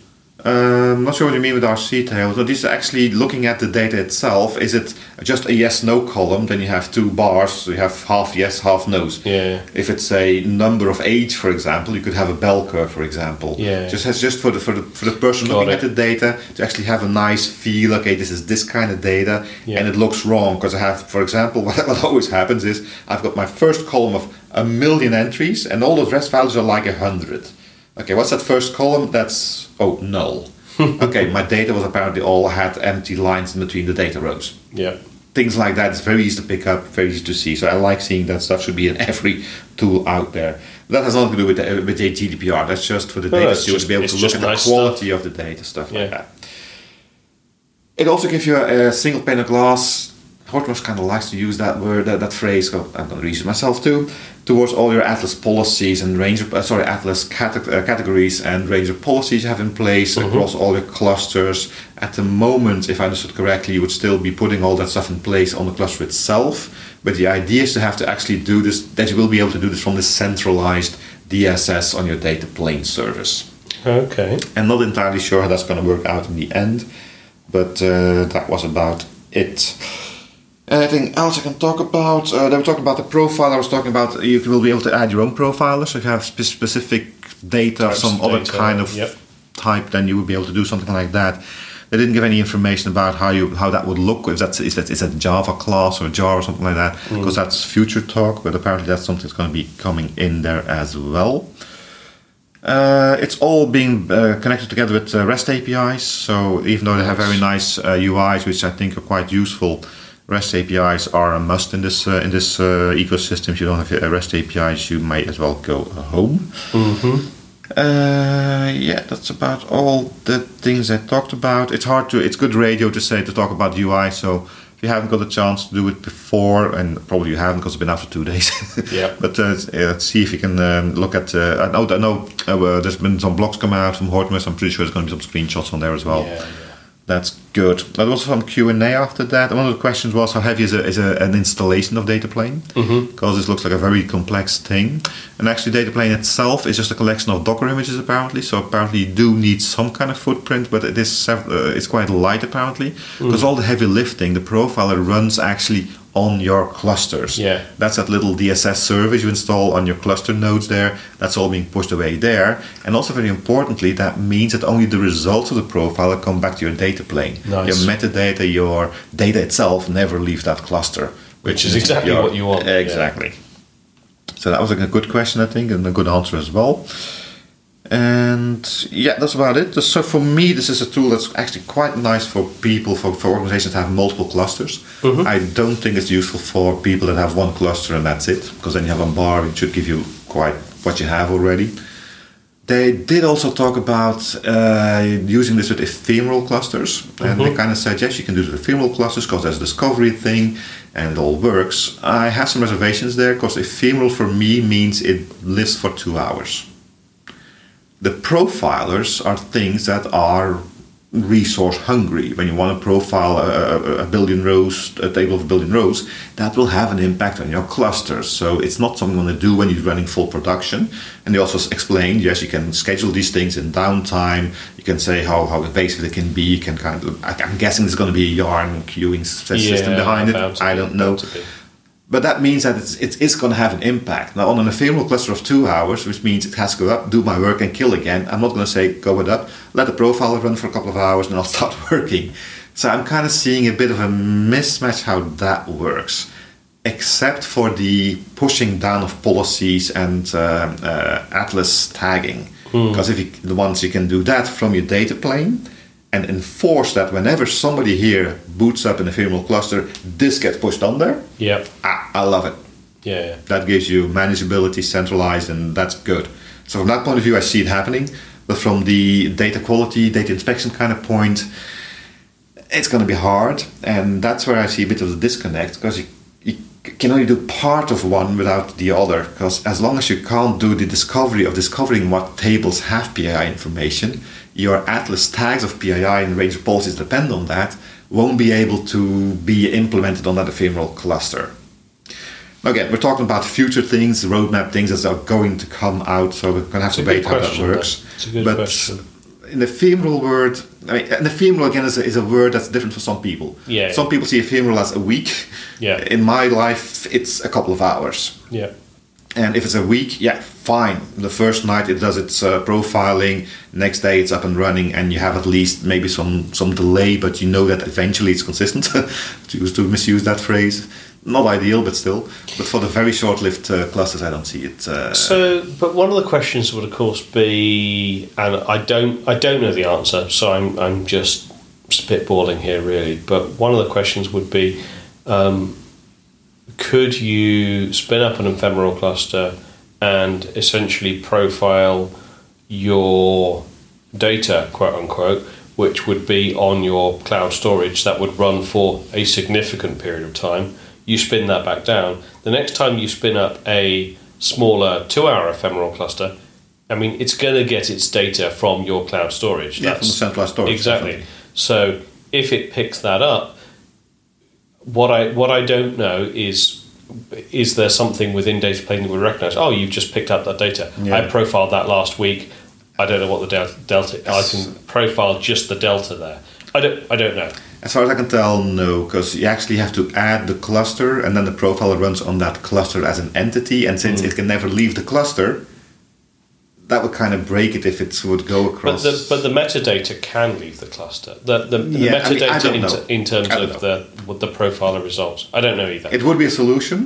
Uh, I'm not sure what you mean with RC tables. So this is actually looking at the data itself. Is it just a yes/no column? Then you have two bars. So you have half yes, half no's. Yeah. If it's a number of age, for example, you could have a bell curve, for example. Yeah. Just has just for the for the for the person Got looking it. at the data to actually have a nice feel. Okay, this is this kind of data, Yeah. and it looks wrong because I have, for example, what, what always happens is I've got my first column of a million entries, and all the rest values are like a hundred. Okay, what's that first column? That's oh null. okay, my data was apparently all had empty lines in between the data rows Yeah. things like that. It's very easy to pick up, very easy to see. So I like seeing that stuff should be in every tool out there. That has nothing to do with the, with the GDPR. That's just for the No, data stewards to be able to look at the nice quality of the data, stuff Yeah. like that. It also gives you a, a single pane of glass. Hortonworks kind of likes to use that word, that, that phrase. I'm going to use it myself too. Towards all your Atlas policies and Ranger, uh, sorry, Atlas cate- uh, categories and Ranger policies you have in place across all your clusters. At the moment, if I understood correctly, you would still be putting all that stuff in place on the cluster itself. But the idea is to have to actually do this, that you will be able to do this from the centralized DSS on your data plane service. Okay. I'm not entirely sure how that's going to work out in the end, but uh, that was about it. Anything else I can talk about? Uh, they were talking about the profile. I was talking about you will be able to add your own profiler. So if you have spe- specific data of Types some of other data, kind of yep. type, then you would be able to do something like that. They didn't give any information about how you how that would look. If that's is that is that Java class or Jar or something like that, because that's future talk. But apparently that's something that's going to be coming in there as well. Uh, it's all being uh, connected together with uh, REST APIs. So even though they have very nice uh, UIs, which I think are quite useful, REST APIs are a must in this uh, in this uh, ecosystem. If you don't have REST APIs, you might as well go home. Uh, yeah, that's about all the things I talked about. It's hard to, it's good radio to say to talk about UI. So if you haven't got a chance to do it before, and probably you haven't because it's been after two days. Yeah. but uh, let's see if you can um, look at. Uh, I know, I know uh, there's been some blogs come out from Hortonworks. I'm pretty sure there's going to be some screenshots on there as well. Yeah, yeah. That's good. There was some Q and A after that. One of the questions was how heavy is, a, is a, an installation of data plane? Because this looks like a very complex thing. And actually, data plane itself is just a collection of Docker images apparently. So apparently, you do need some kind of footprint, but it is uh, it's quite light apparently. Because all the heavy lifting, the profiler runs actually on your clusters. Yeah. That's that little DSS service you install on your cluster nodes there. That's all being pushed away there. And also, very importantly, that means that only the results of the profiler come back to your data plane. Nice. Your metadata, your data itself never leave that cluster. Which is exactly what you want, yeah. Exactly. So that was a good question, I think, and a good answer as well. And yeah, that's about it. So for me, this is a tool that's actually quite nice for people, for, for organizations that have multiple clusters. Mm-hmm. I don't think it's useful for people that have one cluster and that's it, because then you have Ambari, it should give you quite what you have already. They did also talk about uh, using this with ephemeral clusters, and they kind of said, yes, you can do it with ephemeral clusters because there's a discovery thing and it all works. I have some reservations there because ephemeral for me means it lives for two hours. The profilers are things that are resource hungry. When you want to profile a, a, billion rows, a table of a billion rows, that will have an impact on your clusters. So it's not something you want to do when you're running full production. And they also explained, yes, you can schedule these things in downtime. You can say how, how invasive it can be. You can kind of, I'm guessing there's going to be a yarn queuing system Yeah, behind it. I don't know. Bound to be. but that means that it's, it is going to have an impact. Now, on an ephemeral cluster of two hours, which means it has to go up, do my work, and kill again, I'm not going to say go it up, let the profile run for a couple of hours, and I'll start working. So I'm kind of seeing a bit of a mismatch how that works, except for the pushing down of policies and uh, uh, Atlas tagging. Because if you, the ones you can do that from your data plane and enforce that whenever somebody here boots up an ephemeral cluster, this gets pushed on there. Yep. Ah, I love it. Yeah. yeah. That gives you manageability, centralized, and that's good. So from that point of view, I see it happening. But from the data quality, data inspection kind of point, it's going to be hard, and that's where I see a bit of the disconnect because you, you can only do part of one without the other. Because as long as you can't do the discovery of discovering what tables have PII information, your Atlas tags of PII and Ranger policies depend on that, won't be able to be implemented on that ephemeral cluster. Again, we're talking about future things, roadmap things that are going to come out, so we're going to have to debate how that works. though. It's a good but question. an ephemeral word, I mean, an ephemeral again is a, is a word that's different for some people. Yeah. Some people see ephemeral as a week. Yeah. In my life, it's a couple of hours. Yeah. And if it's a week, yeah, fine. The first night it does its uh, profiling, next day it's up and running, and you have at least maybe some some delay, but you know that eventually it's consistent. to to misuse that phrase, not ideal, but still. But for the very short-lived uh, clusters, I don't see it. Uh, So, but one of the questions would, of course, be, and I don't, I don't know the answer, so I'm, I'm just spitballing here, really. But one of the questions would be, um, could you spin up an ephemeral cluster and essentially profile your data, quote unquote, which would be on your cloud storage that would run for a significant period of time. You spin that back down. The next time you spin up a smaller two hour ephemeral cluster, I mean, it's going to get its data from your cloud storage. yeah, from the centralized storage. Exactly. So if it picks that up, what I what I don't know is is there something within data plane that would recognize? Oh, you've just picked up that data. Yeah. I profiled that last week. I don't know what the delta. delta I can profile just the delta there. I don't. I don't know. As far as I can tell, no, because you actually have to add the cluster, and then the profiler runs on that cluster as an entity. And Mm. since it can never leave the cluster, that would kind of break it if it would go But across. the but the metadata can leave the cluster. The the, the Yeah, I mean, I metadata in, in terms of the the profiler results. I don't know either. it would be a solution,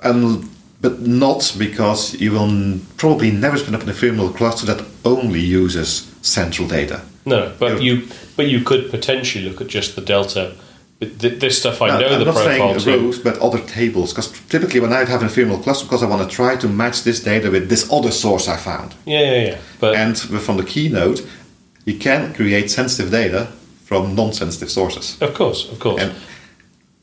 and but not because you will probably never spin up an ephemeral cluster that only uses central data. No, but you but you could potentially look at just the delta. Th- This stuff I Now, know I'm the not profile saying rows, but other tables. Because typically, when I have an ephemeral cluster, because I want to try to match this data with this other source I found. Yeah, yeah, yeah. But And from the keynote, you can create sensitive data from non-sensitive sources. of course, of course. And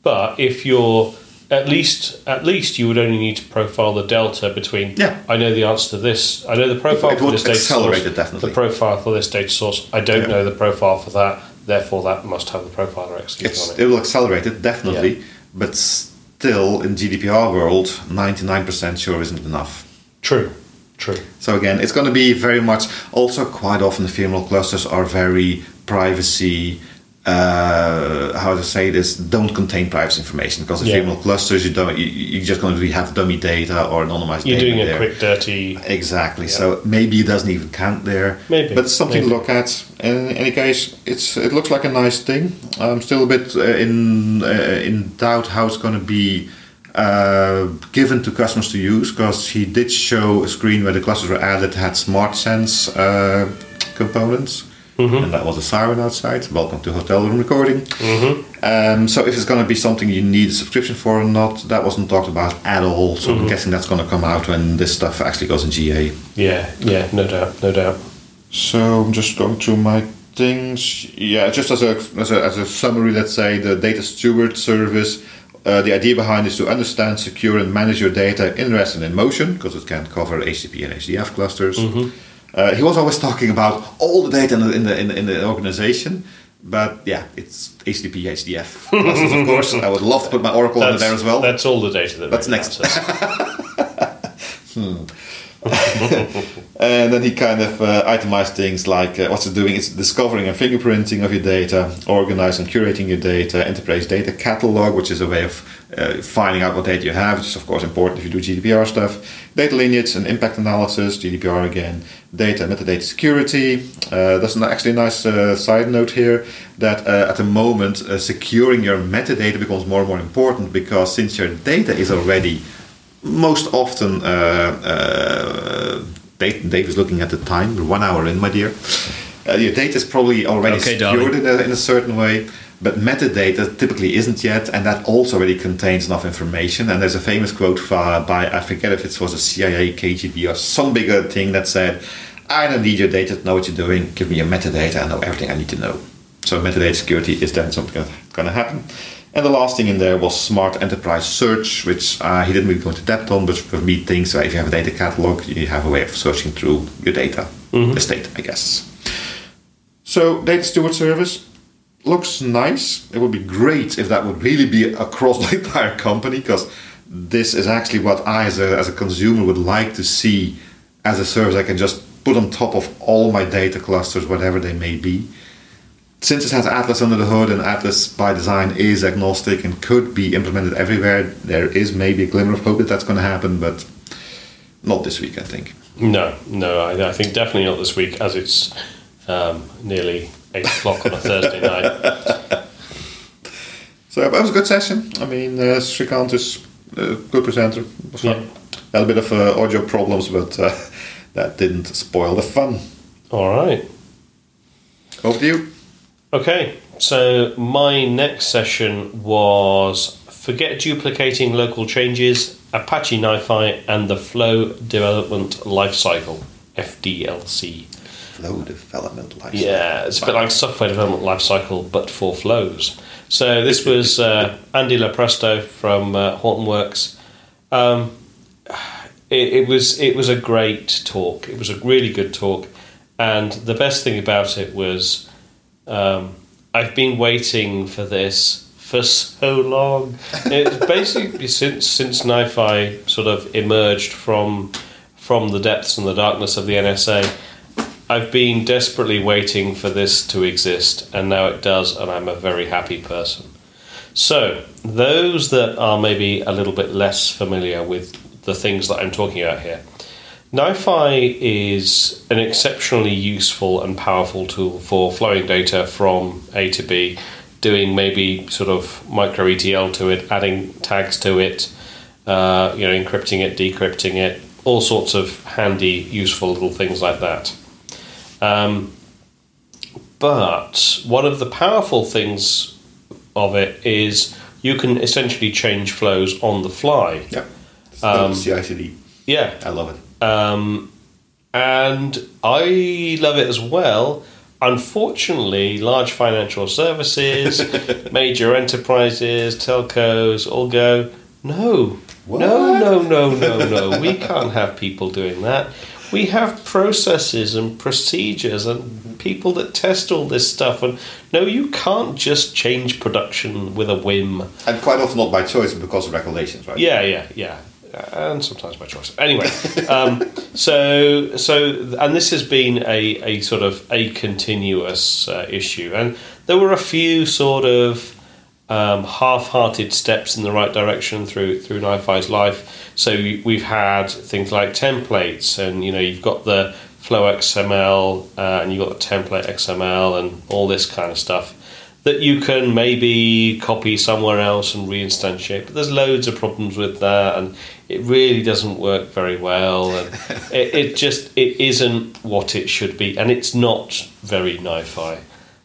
but if you're at least at least you would only need to profile the delta between. Yeah. I know the answer to this. I know the profile It for would this data source. it, definitely. The profile for this data source. I don't Yeah. know the profile for that. Therefore, that must have the profiler executed it's, on it it. will accelerate it definitely, but still in GDPR world, 99% sure isn't enough. True. True. So again, it's going to be very much. Also, quite often, the ephemeral clusters are very privacy. Uh, how to say this? Don't contain private information because Yeah. ephemeral clusters, you don't. You, you're just going to have dummy data or anonymized You're data doing a there. quick dirty. Exactly. Yeah. So maybe it doesn't even count there. Maybe, But it's something maybe. to look at. In any case, it's it looks like a nice thing. I'm still a bit uh, in uh, in doubt how it's going to be uh, given to customers to use because he did show a screen where the clusters were added had SmartSense uh, components. Mm-hmm. And that was a siren outside. Welcome to hotel room recording. Mm-hmm. Um, so if it's going to be something you need a subscription for or not, that wasn't talked about at all. So Mm-hmm. I'm guessing that's going to come out when this stuff actually goes in GA. Yeah. Yeah. No doubt. No doubt. So I'm just going through my things. Yeah, just as a as a, as a summary, let's say the data steward service. Uh, the idea behind is to understand, secure, and manage your data in rest and in motion because it can cover HDP and HDF clusters. Uh, Uh, he was always talking about all the data in the in the, in the, in the organization. But yeah, it's HDP, HDF of course. I would love to put my Oracle in That's, there as well. That's all the data that. That's next. matters. Hmm. and then he kind of uh, itemized things like uh, what's it doing? It's discovering and fingerprinting of your data, organizing and curating your data, enterprise data catalog, which is a way of uh, finding out what data you have, which is of course important if you do GDPR stuff, data lineage and impact analysis, GDPR again, data metadata security. Uh, there's actually nice uh, side note here that uh, at the moment uh, securing your metadata becomes more and more important because since your data is already most often uh, uh, Dave, Dave is looking at the time. We're one hour in, my dear. Uh, your data is probably already Okay, secured in a, in a certain way, but metadata typically isn't yet, and that also already contains enough information. And there's a famous quote by, by I forget if it was a CIA, KGB, or some bigger thing that said, "I don't need your data to know what you're doing. Give me your metadata, I know everything I need to know." So metadata security is then something that's going to happen. And the last thing in there was smart enterprise search, which uh, he didn't really go into depth on, but for me, things so if you have a data catalog, you have a way of searching through your data estate, I guess. So, data steward service looks nice. It would be great if that would really be across the entire company, because this is actually what I, as a, as a consumer, would like to see as a service I can just put on top of all my data clusters, whatever they may be since it has Atlas under the hood and Atlas by design is agnostic and could be implemented everywhere, there is maybe a glimmer of hope that that's going to happen, but not this week, I think. No, no, I, I think definitely not this week, as it's um, nearly eight o'clock on a Thursday night. So that was a good session. I mean, uh, Srikanth is a good presenter. Was. Yeah. Had a bit of uh, audio problems, but uh, that didn't spoil the fun. All right. Over to you. Okay, so my next session was Forget Duplicating Local Changes, Apache NiFi, and the Flow Development Lifecycle, FDLC. Flow development Lifecycle. Yeah, it's a bit like software development lifecycle, but for flows. So this was uh, Andy LoPresto from uh, Hortonworks. Um, it, it was it was a great talk. It was a really good talk, and the best thing about it was um, I've been waiting for this for so long. It's basically since since NiFi sort of emerged from from the depths and the darkness of the NSA. I've been desperately waiting for this to exist, and now it does, and I'm a very happy person. So, those that are maybe a little bit less familiar with the things that I'm talking about here, NiFi is an exceptionally useful and powerful tool for flowing data from A to B, doing maybe sort of micro ETL to it, adding tags to it, uh, you know, encrypting it, decrypting it, all sorts of handy, useful little things like that. Um, but one of the powerful things of it is you can essentially change flows on the fly. Yeah. Um, CICD. Yeah. I love it. Um, and I love it as well. Unfortunately, large financial services, major enterprises, telcos all go, no, What? no, no, no, no, no. we can't have people doing that. We have processes and procedures and people that test all this stuff. And no, you can't just change production with a whim. And quite often not by choice, but because of regulations, right? Yeah, yeah, yeah, and sometimes by choice. Anyway, um, so so, and this has been a, a sort of a continuous uh, issue, and there were a few sort of um, half-hearted steps in the right direction through through NiFi's life. So we- we've had things like templates, and you know you've got the Flow XML, uh, and you've got the template XML, and all this kind of stuff that you can maybe copy somewhere else and reinstantiate. But there's loads of problems with that, and it really doesn't work very well. And it, it just it isn't what it should be, and it's not very NiFi.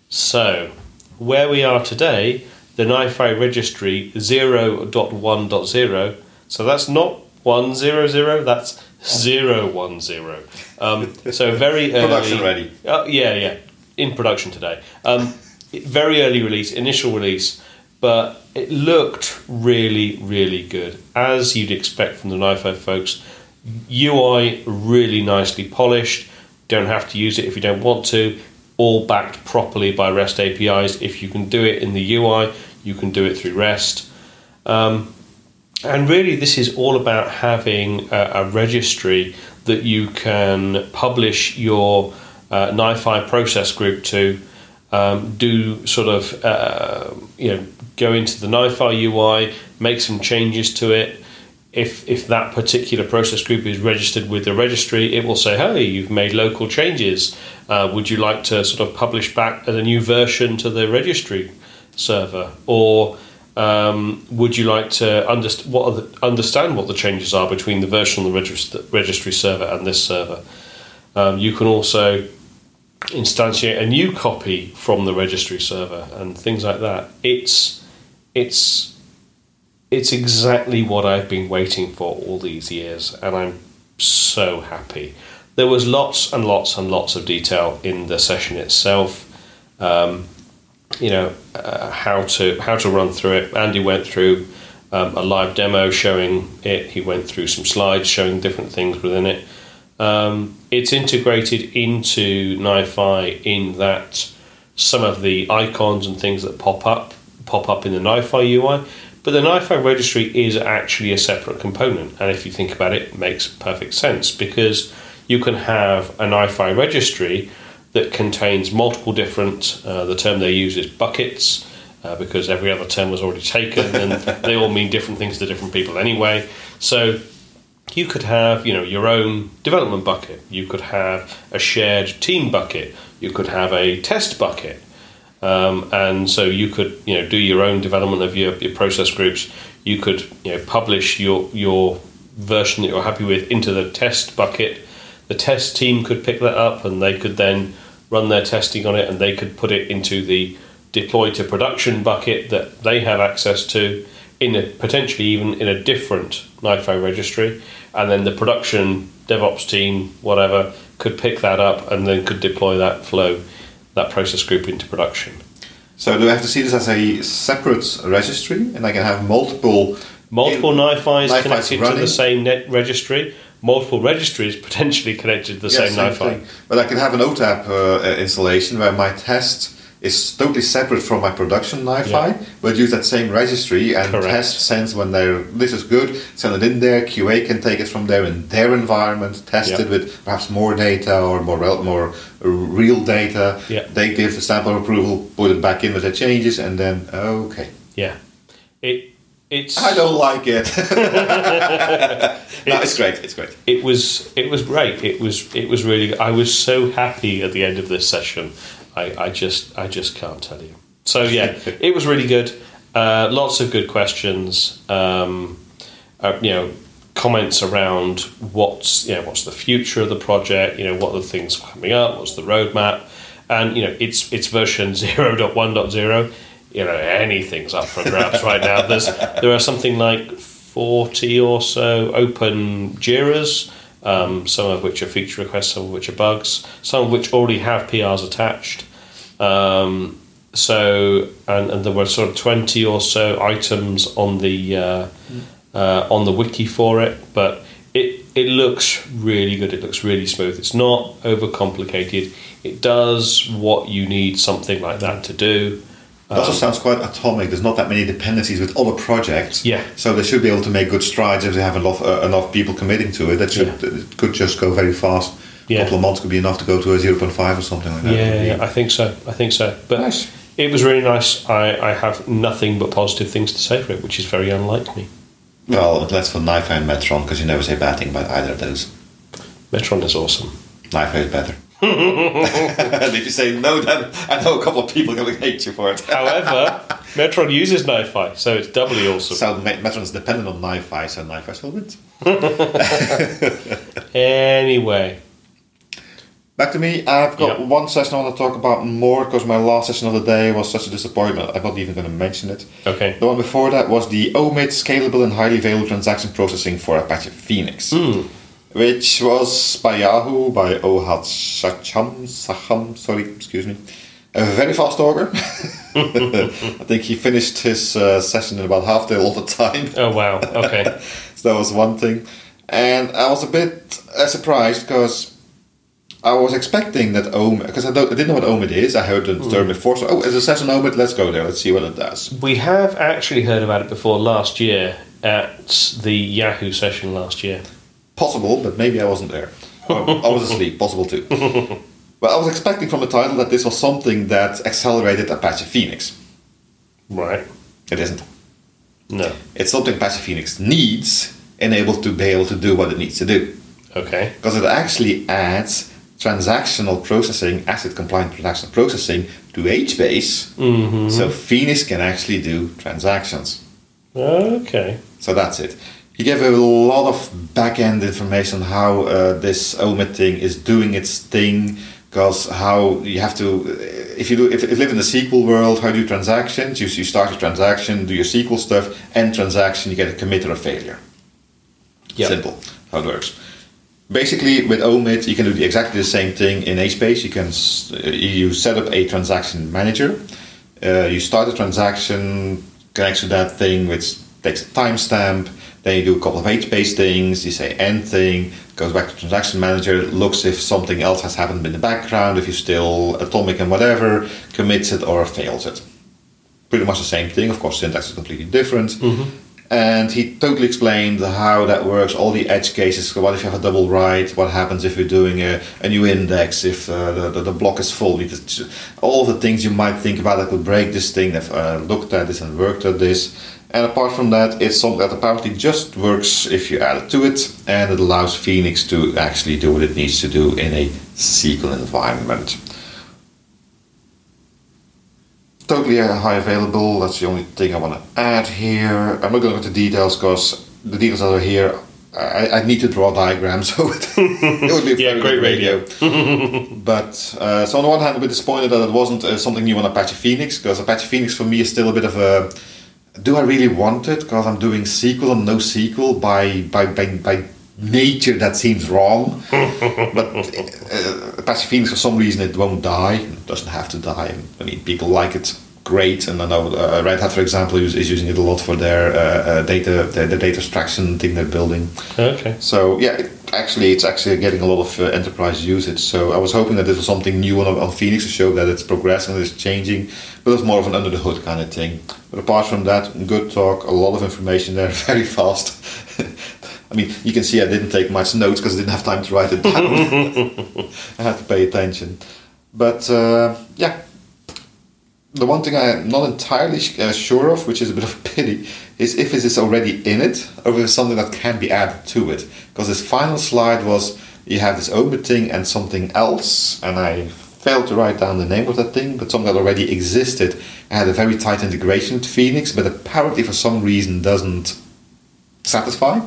So where we are today, the NiFi registry 0.1.0. So that's not one zero zero. That's zero one zero. Um, so very early. Production ready. Uh, yeah, yeah, in production today. Um, very early release, initial release, but it looked really, really good, as you'd expect from the NiFi folks. UI really nicely polished. Don't have to use it if you don't want to. All backed properly by REST APIs. If you can do it in the UI, you can do it through REST. Um, and really, this is all about having a, a registry that you can publish your uh, NiFi process group to, um, do sort of uh, you know go into the NiFi UI, make some changes to it. If if that particular process group is registered with the registry, it will say, "Hey, you've made local changes. Uh, would you like to sort of publish back as a new version to the registry server?" Or um, would you like to underst- what the, understand what the changes are between the version on the regist- registry server and this server? Um, you can also instantiate a new copy from the registry server and things like that. It's it's it's exactly what I've been waiting for all these years, and I'm so happy. There was lots and lots and lots of detail in the session itself. Um, you know uh, how to how to run through it. Andy went through um, a live demo showing it. He went through some slides showing different things within it. Um, it's integrated into NiFi in that some of the icons and things that pop up pop up in the NiFi UI, but the NiFi registry is actually a separate component. And if you think about it, it makes perfect sense because you can have a NiFi registry that contains multiple different. Uh, the term they use is buckets. Uh, because every other term was already taken and they all mean different things to different people anyway. So you could have you know your own development bucket. You could have a shared team bucket. You could have a test bucket. Um, and so you could you know do your own development of your, your process groups. You could you know publish your your version that you're happy with into the test bucket. The test team could pick that up and they could then run their testing on it and they could put it into the deploy to production bucket that they have access to in a potentially even in a different NiFi registry, and then the production DevOps team, whatever, could pick that up and then could deploy that flow, that process group into production. So do I have to see this as a separate registry, and I can have multiple multiple NiFis NiFis connected running? to the same net registry, multiple registries potentially connected to the Yeah, same NiFi. thing. But I can have an OTAP uh, uh, installation where my test is totally separate from my production NiFi, Yeah. but use that same registry and Correct. test sends when they're this is good, send it in there. QA can take it from there in their environment, test Yeah. it with perhaps more data or more rel- more uh, real data. Yeah. They give the sample approval, put it back in with the changes, and then okay. Yeah, it it's I don't like it. no, it's great. It's great. it was it was great. It was it was really. I was so happy at the end of this session. I, I just I just can't tell you. So yeah, it was really good. Uh, lots of good questions. Um, uh, you know, comments around what's you know what's the future of the project. You know, what are the things coming up? What's the roadmap? And you know, it's it's version 0.1.0. You know, anything's up for grabs right now. There's there are something like forty or so open Jiras. Um, some of which are feature requests, some of which are bugs, some of which already have PRs attached. Um, so, and, and there were sort of twenty or so items on the uh, uh, on the wiki for it, but it it looks really good. It looks really smooth. It's not overcomplicated. It does what you need something like that to do. It also sounds quite atomic. There's not that many dependencies with other projects. Yeah. So they should be able to make good strides if they have enough uh, enough people committing to it. That should it could just go very fast. A couple of months could be enough to go to a 0.5 or something like that. Yeah, yeah, I think so. I think so. But Nice. it was really nice. I, I have nothing but positive things to say for it, which is very unlike me. Well, that's for NiFi and Metron because you never say bad thing about either of those. Metron is awesome. NiFi is better. And if you say no, then I know a couple of people are going to hate you for it. However, Metron uses NiFi, so it's doubly awesome. So Me- Metron's dependent on NiFi, so NiFi still wins. Anyway, Back to me. I've got Yeah. one session I want to talk about more because my last session of the day was such a disappointment. I'm not even going to mention it. okay. The one before that was the OMID scalable and highly available transaction processing for Apache Phoenix, hmm. Which was by Yahoo by Ohad Sacham. Sacham, sorry, excuse me. A very fast talker. I think he finished his uh, session in about half day all the time. Oh wow. Okay. So that was one thing. And I was a bit uh, surprised because I was expecting that OMID, because I, I didn't know what OMID is. I heard the term before, so oh, it's a session OMID, let's go there, let's see what it does. we have actually heard about it before last year at the Yahoo session last year. Possible, but maybe I wasn't there. I I was asleep, possible too. But I was expecting from the title that this was something that accelerated Apache Phoenix. Right. It isn't. No. It's something Apache Phoenix needs in able to be able to do what it needs to do. Okay. Because it actually adds transactional processing, ACID compliant transactional processing to HBase, mm-hmm. so Phoenix can actually do transactions. Okay. So that's it. He gave a lot of back-end information how uh, this OMID thing is doing its thing, because how you have to, if you do, if you live in the SQL world, how do you transactions? You, you start a transaction, do your SQL stuff, end transaction, you get a commit or a failure. Yep. Simple, how it works. Basically, with OMID, you can do the, exactly the same thing in HBase. You can uh, you set up a transaction manager. Uh, you start a transaction, connects to that thing, which takes a timestamp. Then you do a couple of HBase things. You say end thing, goes back to transaction manager, looks if something else has happened in the background, if you're still atomic and whatever, commits it or fails it pretty much the same thing. Of course, syntax is completely different. And he totally explained how that works, all the edge cases. What if you have a double write? What happens if you're doing a, a new index? If uh, the, the, the block is full? All the things you might think about that could break this thing. They've uh, looked at this and worked at this. And apart from that, it's something that apparently just works if you add it to it, and it allows Phoenix to actually do what it needs to do in a SQL environment totally uh, high available. That's the only thing I want to add here. I'm not going to go into details because the details that are here, I, I need to draw diagrams, so it, it would be a Yeah, great good radio. but uh, so on the one hand, I'm a bit disappointed that it wasn't uh, something new on Apache Phoenix because Apache Phoenix for me is still a bit of a. Do I really want it? Because I'm doing SQL and no SQL by by by. by Nature that seems wrong, but uh, Apache Phoenix for some reason it won't die. It doesn't have to die. I mean, people like it great, and I know uh, Red Hat, for example, is, is using it a lot for their uh, uh, data, the, the data abstraction thing they're building. Okay. So yeah, it, actually, it's actually getting a lot of uh, enterprise usage. So I was hoping that this was something new on, on Phoenix to show that it's progressing, it's changing, but it's more of an under the hood kind of thing. But apart from that, good talk, a lot of information there, very fast. I mean, you can see I didn't take much notes because I didn't have time to write it down. I had to pay attention. But uh, yeah, the one thing I'm not entirely uh, sure of, which is a bit of a pity, is if it is already in it or if it's something that can be added to it. Because this final slide was you have this open thing and something else, and I failed to write down the name of that thing, but something that already existed and had a very tight integration with Phoenix, but apparently for some reason doesn't satisfy,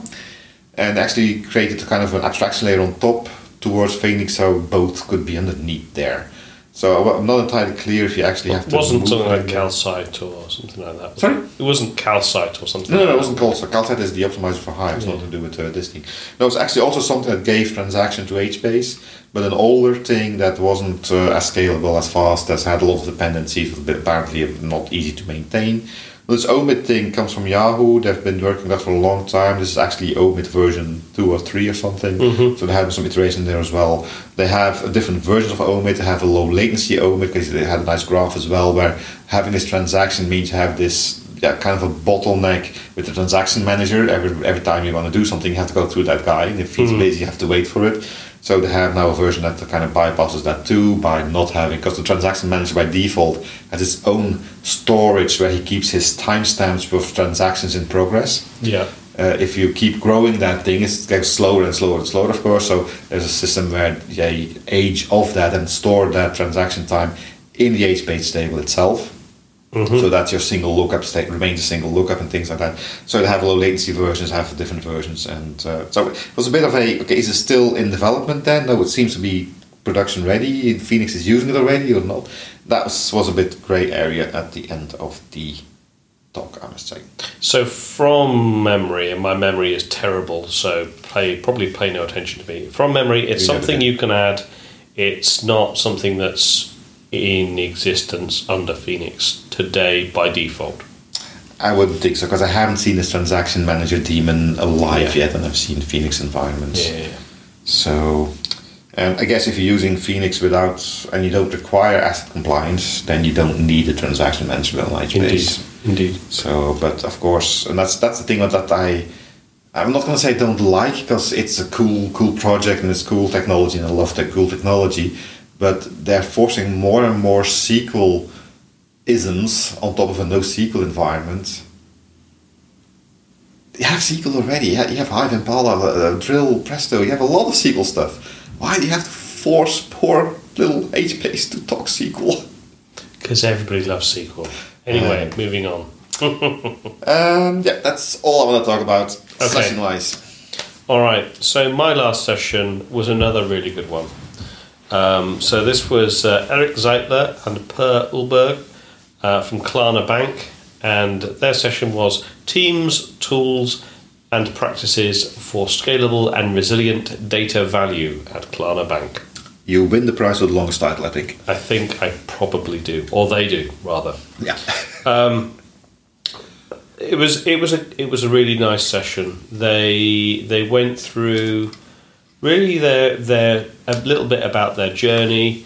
and actually created a kind of an abstraction layer on top towards Phoenix, so both could be underneath there. So I'm not entirely clear if you actually have It wasn't something like calcite or something like that. Sorry? It wasn't calcite or something No, no, like it wasn't calcite. Calcite is the optimizer for Hive. It's Yeah. nothing to do with uh, this thing. No, it's actually also something that gave transaction to HBase, but an older thing that wasn't uh, as scalable, as fast, as had a lot of dependencies, was apparently not easy to maintain. This OMID thing comes from Yahoo. They've been working that for a long time. This is actually OMID version two or three or something. Mm-hmm. So they have some iteration there as well. They have different versions of OMID. They have a low latency OMID because they had a nice graph as well, where having this transaction means you have this yeah, kind of a bottleneck with the transaction manager. Every every time you want to do something, you have to go through that guy. And if he's mm-hmm. busy, you have to wait for it. So they have now a version that kind of bypasses that too by not having because the transaction manager by default has its own storage where he keeps his timestamps with transactions in progress. Yeah. Uh, if you keep growing that thing, it gets slower and slower and slower, of course. So there's a system where yeah, age of that and store that transaction time in the HBase table itself. So that your single lookup state remains a single lookup and things like that. So they have low latency versions, have different versions, and uh, so it was a bit of a okay. Is it still in development then? No, it seems to be production ready. Phoenix is using it already or not? That was, was a bit grey area at the end of the talk, I must say. So from memory, and my memory is terrible, so pay probably pay no attention to me. From memory, it's We something you can add. It's not something that's in existence under Phoenix today by default. I wouldn't think so because I haven't seen this transaction manager daemon alive Yeah. yet, and I've seen Phoenix environments. Yeah. So, um, I guess if you're using Phoenix without and you don't require ACID compliance, then you don't need a transaction management on Indeed. HBase. Indeed. So, but of course, and that's that's the thing that I I'm not going to say don't like because it's a cool, cool project and it's cool technology and I love that cool technology, but they're forcing more and more SQL isms on top of a NoSQL environment. You have SQL already. You have, you have Hive, Impala, uh, Drill, Presto. You have a lot of SQL stuff. Why do you have to force poor little HBase to talk SQL? Because everybody loves SQL. Anyway, Um, moving on. Um, yeah, that's all I want to talk about. Okay. Session wise. All right. So my last session was another really good one. Um, so this was uh, Eric Zeitler and Per Ullberg uh, from Klarna Bank, and their session was Teams, Tools, and Practices for Scalable and Resilient Data Value at Klarna Bank. You win the prize with the longest title, I think. I think I probably do, or they do rather. Yeah. It was it was a it was a really nice session. They they went through really their their a little bit about their journey.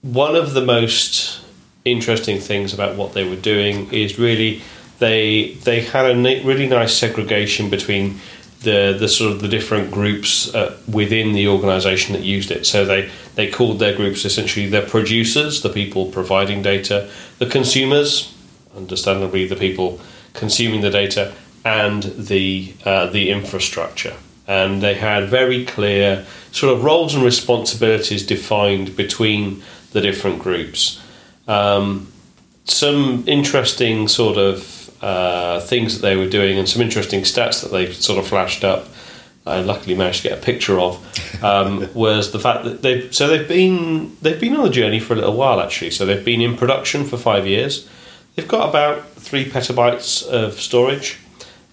One of the most interesting things about what they were doing is really they they had a really nice segregation between the the sort of the different groups uh, within the organization that used it. So they they called their groups essentially the producers, the people providing data, the consumers, understandably the people consuming the data, and the uh, the infrastructure. And they had very clear sort of roles and responsibilities defined between the different groups. Um, some interesting sort of uh, things that they were doing, and some interesting stats that they sort of flashed up. I luckily managed to get a picture of um, was the fact that they so they've been they've been on the journey for a little while actually. So they've been in production for five years. They've got about three petabytes of storage.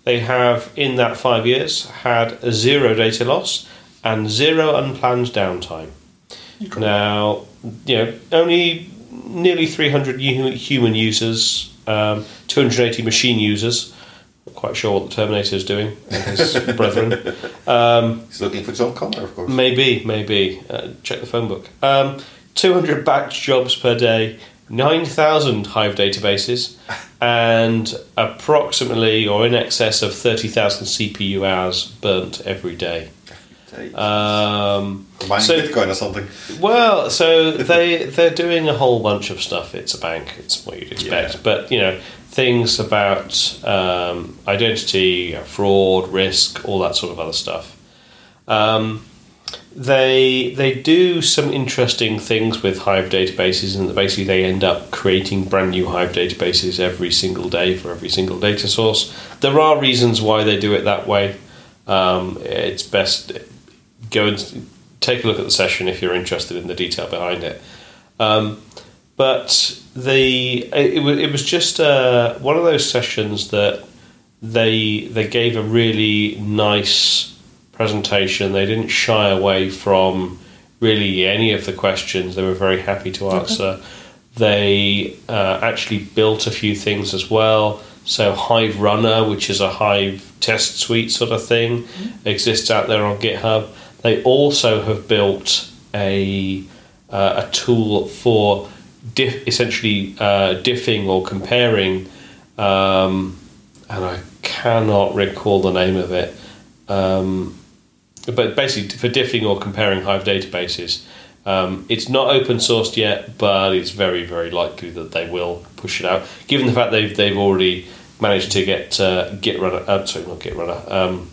They have in that five years had zero data loss and zero unplanned downtime. Now, you know, only nearly 300 human users, um, 280 machine users. Not quite sure what the Terminator is doing and his brethren. He's looking for John Connor, of course. Maybe, maybe. Uh, check the phone book. Um, 200 batch jobs per day, 9,000 Hive databases, and approximately or in excess of 30,000 CPU hours burnt every day. Um, Buying so- Bitcoin or something. well, so they they're doing a whole bunch of stuff. It's a bank. It's what you'd expect. Yeah. But you know things about um, identity, fraud, risk, all that sort of other stuff. Um, they they do some interesting things with Hive databases, and basically they end up creating brand new Hive databases every single day for every single data source. There are reasons why they do it that way. Um, it's best go and take a look at the session if you're interested in the detail behind it. Um, but the it, wa- it was just uh, one of those sessions that they they gave a really nice presentation. They didn't shy away from really any of the questions. They were very happy to answer. They uh, actually built a few things as well. So Hive Runner, which is a Hive test suite sort of thing, exists out there on GitHub. They also have built a uh, a tool for diff, essentially uh, diffing or comparing, um, and I cannot recall the name of it. Um, but basically, for diffing or comparing Hive databases, um, it's not open sourced yet, but it's very, very likely that they will push it out. Given the fact they've they've already managed to get uh, Git Runner, uh, sorry, not Git Runner, um,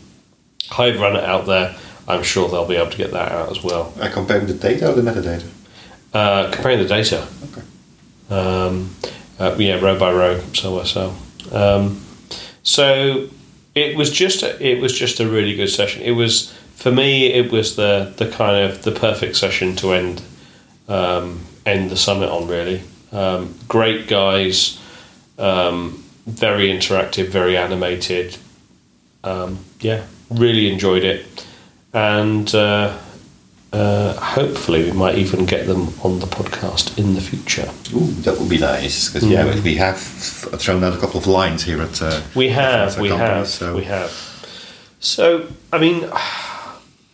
Hive Runner out there, I'm sure they'll be able to get that out as well. Uh, comparing the data or the metadata? Uh, comparing the data, Okay. um, uh, yeah, row by row, cell by cell. Um, so it was just a, it was just a really good session. It was for me. It was the the kind of the perfect session to end um, end the summit on. Really, um, great guys, um, very interactive, very animated. Um, yeah, really enjoyed it, and. Uh, uh, hopefully, we might even get them on the podcast in the future. Ooh, that would be nice. Because yeah, we have thrown out a couple of lines here at. Uh, We have, we company, have, so- we have. So, I mean,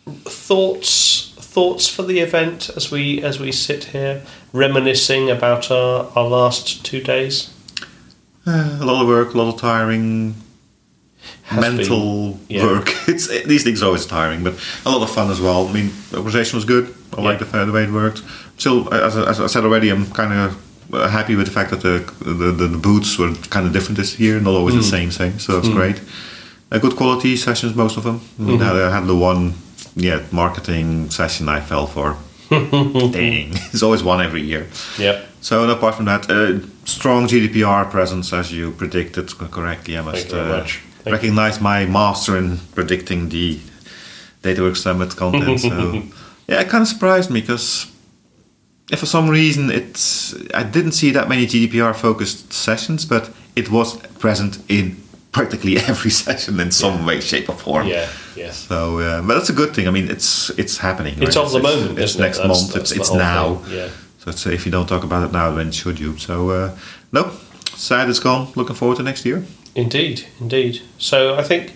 thoughts thoughts for the event as we as we sit here reminiscing about our, our last two days. Uh, a lot of work, a lot of tiring. has mental been- yeah. work. It's these things are always tiring, but a lot of fun as well. I mean, the organization was good. I like the, the way it worked. Still, as, I- as I said already, I'm kind of happy with the fact that the the, the, the booths were kind of different this year, not always the Mm. same thing. So that's great. Uh, good quality sessions, most of them. Mm-hmm. I had the one, yeah, marketing session I fell for. Dang, there's always one every year. Yep. So and apart from that, uh, strong GDPR presence, as you predicted correctly. I must you uh, recognize my master in predicting the DataWorks Summit content. so yeah, it kind of surprised me because if for some reason it's I didn't see that many GDPR focused sessions, but it was present in practically every session in some way, shape, or form. Yeah. Yes. So, uh, but that's a good thing. I mean, it's it's happening. It's right? of the moment. It's isn't it? next That's- month. that's it's it's now. thing, Yeah. So it's, if you don't talk about it now, when should you? So, uh, no, sad it's gone. Looking forward to next year. Indeed, indeed. So I think,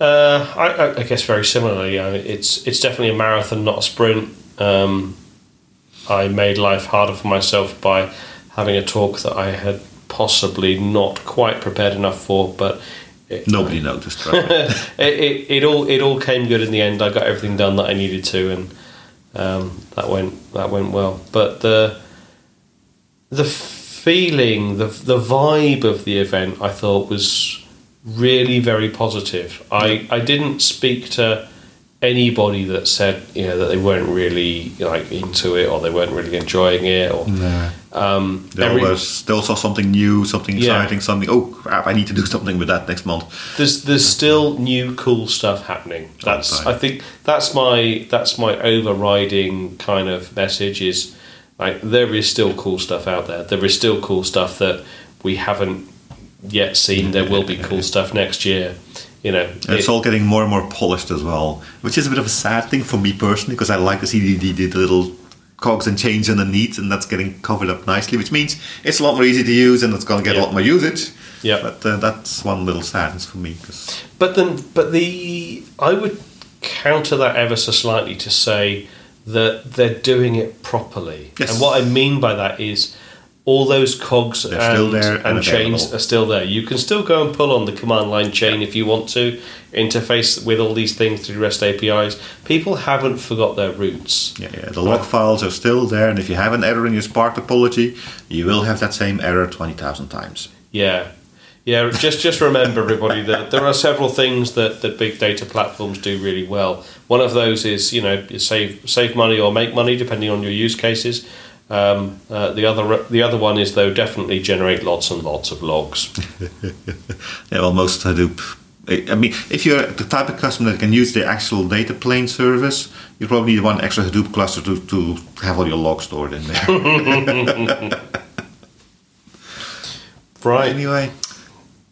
uh, I, I- I guess very similarly, I mean, it's it's definitely a marathon, not a sprint. Um, I made life harder for myself by having a talk that I had possibly not quite prepared enough for, but it, Nobody noticed. Right? it, it, it all it all came good in the end. I got everything done that I needed to, and um, that went that went well. But the the feeling, the the vibe of the event, I thought was really very positive. I I didn't speak to anybody that said you know that they weren't really like into it or they weren't really enjoying it or no. um, They every- always still saw something new, something Yeah. exciting, something. Oh crap! I need to do something with that next month. there's there's still new cool stuff happening. That's All. I think that's my that's my overriding kind of message is like there is still cool stuff out there. There is still cool stuff that we haven't yet seen. There will be cool stuff next year. You know, And it's it- all getting more and more polished as well, which is a bit of a sad thing for me personally because I like to see the, the, the little cogs and chains underneath, and that's getting covered up nicely, which means it's a lot more easy to use and it's going to get Yeah. a lot more usage. Yeah. But uh, that's one little sadness for me. 'cause- But then, but the I would counter that ever so slightly to say that they're doing it properly. Yes. And what I mean by that is all those cogs They're and, still there and and chains are still there. You can still go and pull on the command line chain if you want to interface with all these things through REST APIs. People haven't forgot their roots. Yeah, yeah, the log files are still there, and if you have an error in your Spark topology, you will have that same error 20,000 times. Yeah. Yeah, just just remember everybody that there are several things that, that big data platforms do really well. One of those is you know save save money or make money depending on your use cases. Um, uh, the other the other one is though definitely generate lots and lots of logs. Yeah, well, most Hadoop. I I mean, if you're the type of customer that can use the actual data plane service, you probably need one extra Hadoop cluster to, to have all your logs stored in there. Right. Anyway,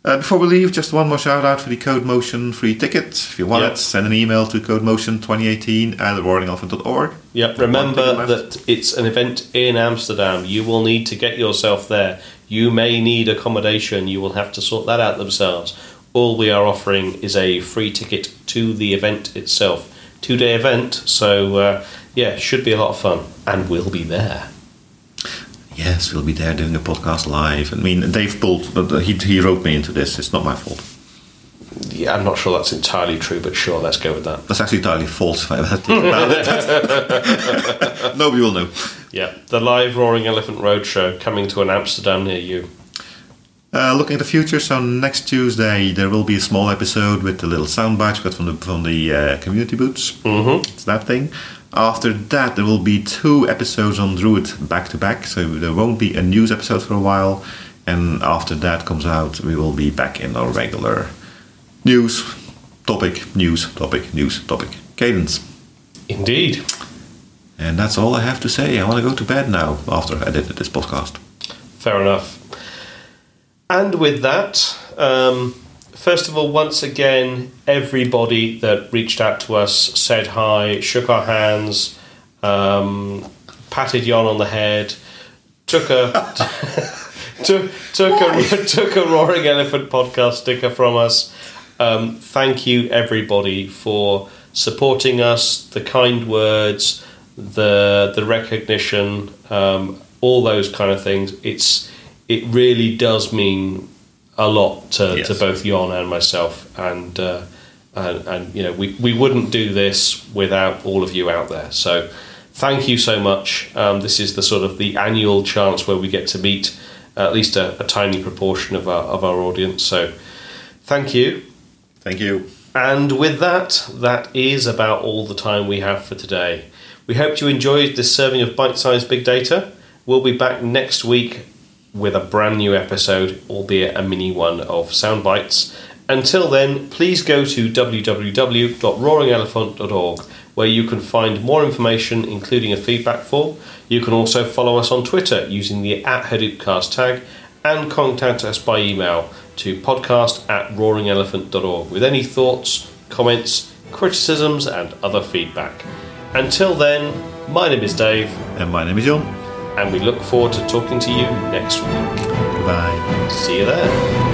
uh, before we leave, just one more shout out for the Code Motion free ticket. If you want Yep. it, send an email to codemotion2018 at roaringelephant.org. Yep. Remember that it's an event in Amsterdam. You will need to get yourself there. You may need accommodation. You will have to sort that out themselves. All we are offering is a free ticket to the event itself. Two day event. So uh, yeah, should be a lot of fun, and we'll be there. Yes, we'll be there doing a podcast live. I mean, Dave pulled, he, he wrote me into this. It's not my fault. Yeah, I'm not sure that's entirely true, but sure, let's go with that. That's actually entirely false if I had to think about it. Nobody will know. Yeah, the live Roaring Elephant Roadshow coming to an Amsterdam near you. Uh, looking at the future, so next Tuesday there will be a small episode with the little sound bites we got from the from the uh, community boots. Mm-hmm. It's that thing. After that, there will be two episodes on Druid back to back, so there won't be a news episode for a while. And after that comes out, we will be back in our regular news topic, news topic, news topic cadence. Indeed. And that's all I have to say. I want to go to bed now after I did this podcast. Fair enough. And with that, um, first of all, once again, everybody that reached out to us said hi, shook our hands, um, patted Jon on the head, took a took took a took a roaring elephant podcast sticker from us. Um, thank you, everybody, for supporting us, the kind words, the the recognition, um, all those kind of things. It's it really does mean a lot to, Yes. to both Jon and myself, and, uh, and and you know we, we wouldn't do this without all of you out there. So thank you so much. Um, this is the sort of the annual chance where we get to meet at least a, a tiny proportion of our of our audience. So thank you. Thank you. And with that, that is about all the time we have for today. We hope you enjoyed this serving of bite sized big data. We'll be back next week with a brand new episode, albeit a mini one of Sound Bites. Until then, please go to www.roaringelephant.org where you can find more information, including a feedback form. You can also follow us on Twitter using the at Hadoopcast tag and contact us by email to podcast at roaringelephant.org with any thoughts, comments, criticisms, and other feedback. Until then, my name is Dave, And my name is John. And we look forward to talking to you next week. Goodbye. See you there.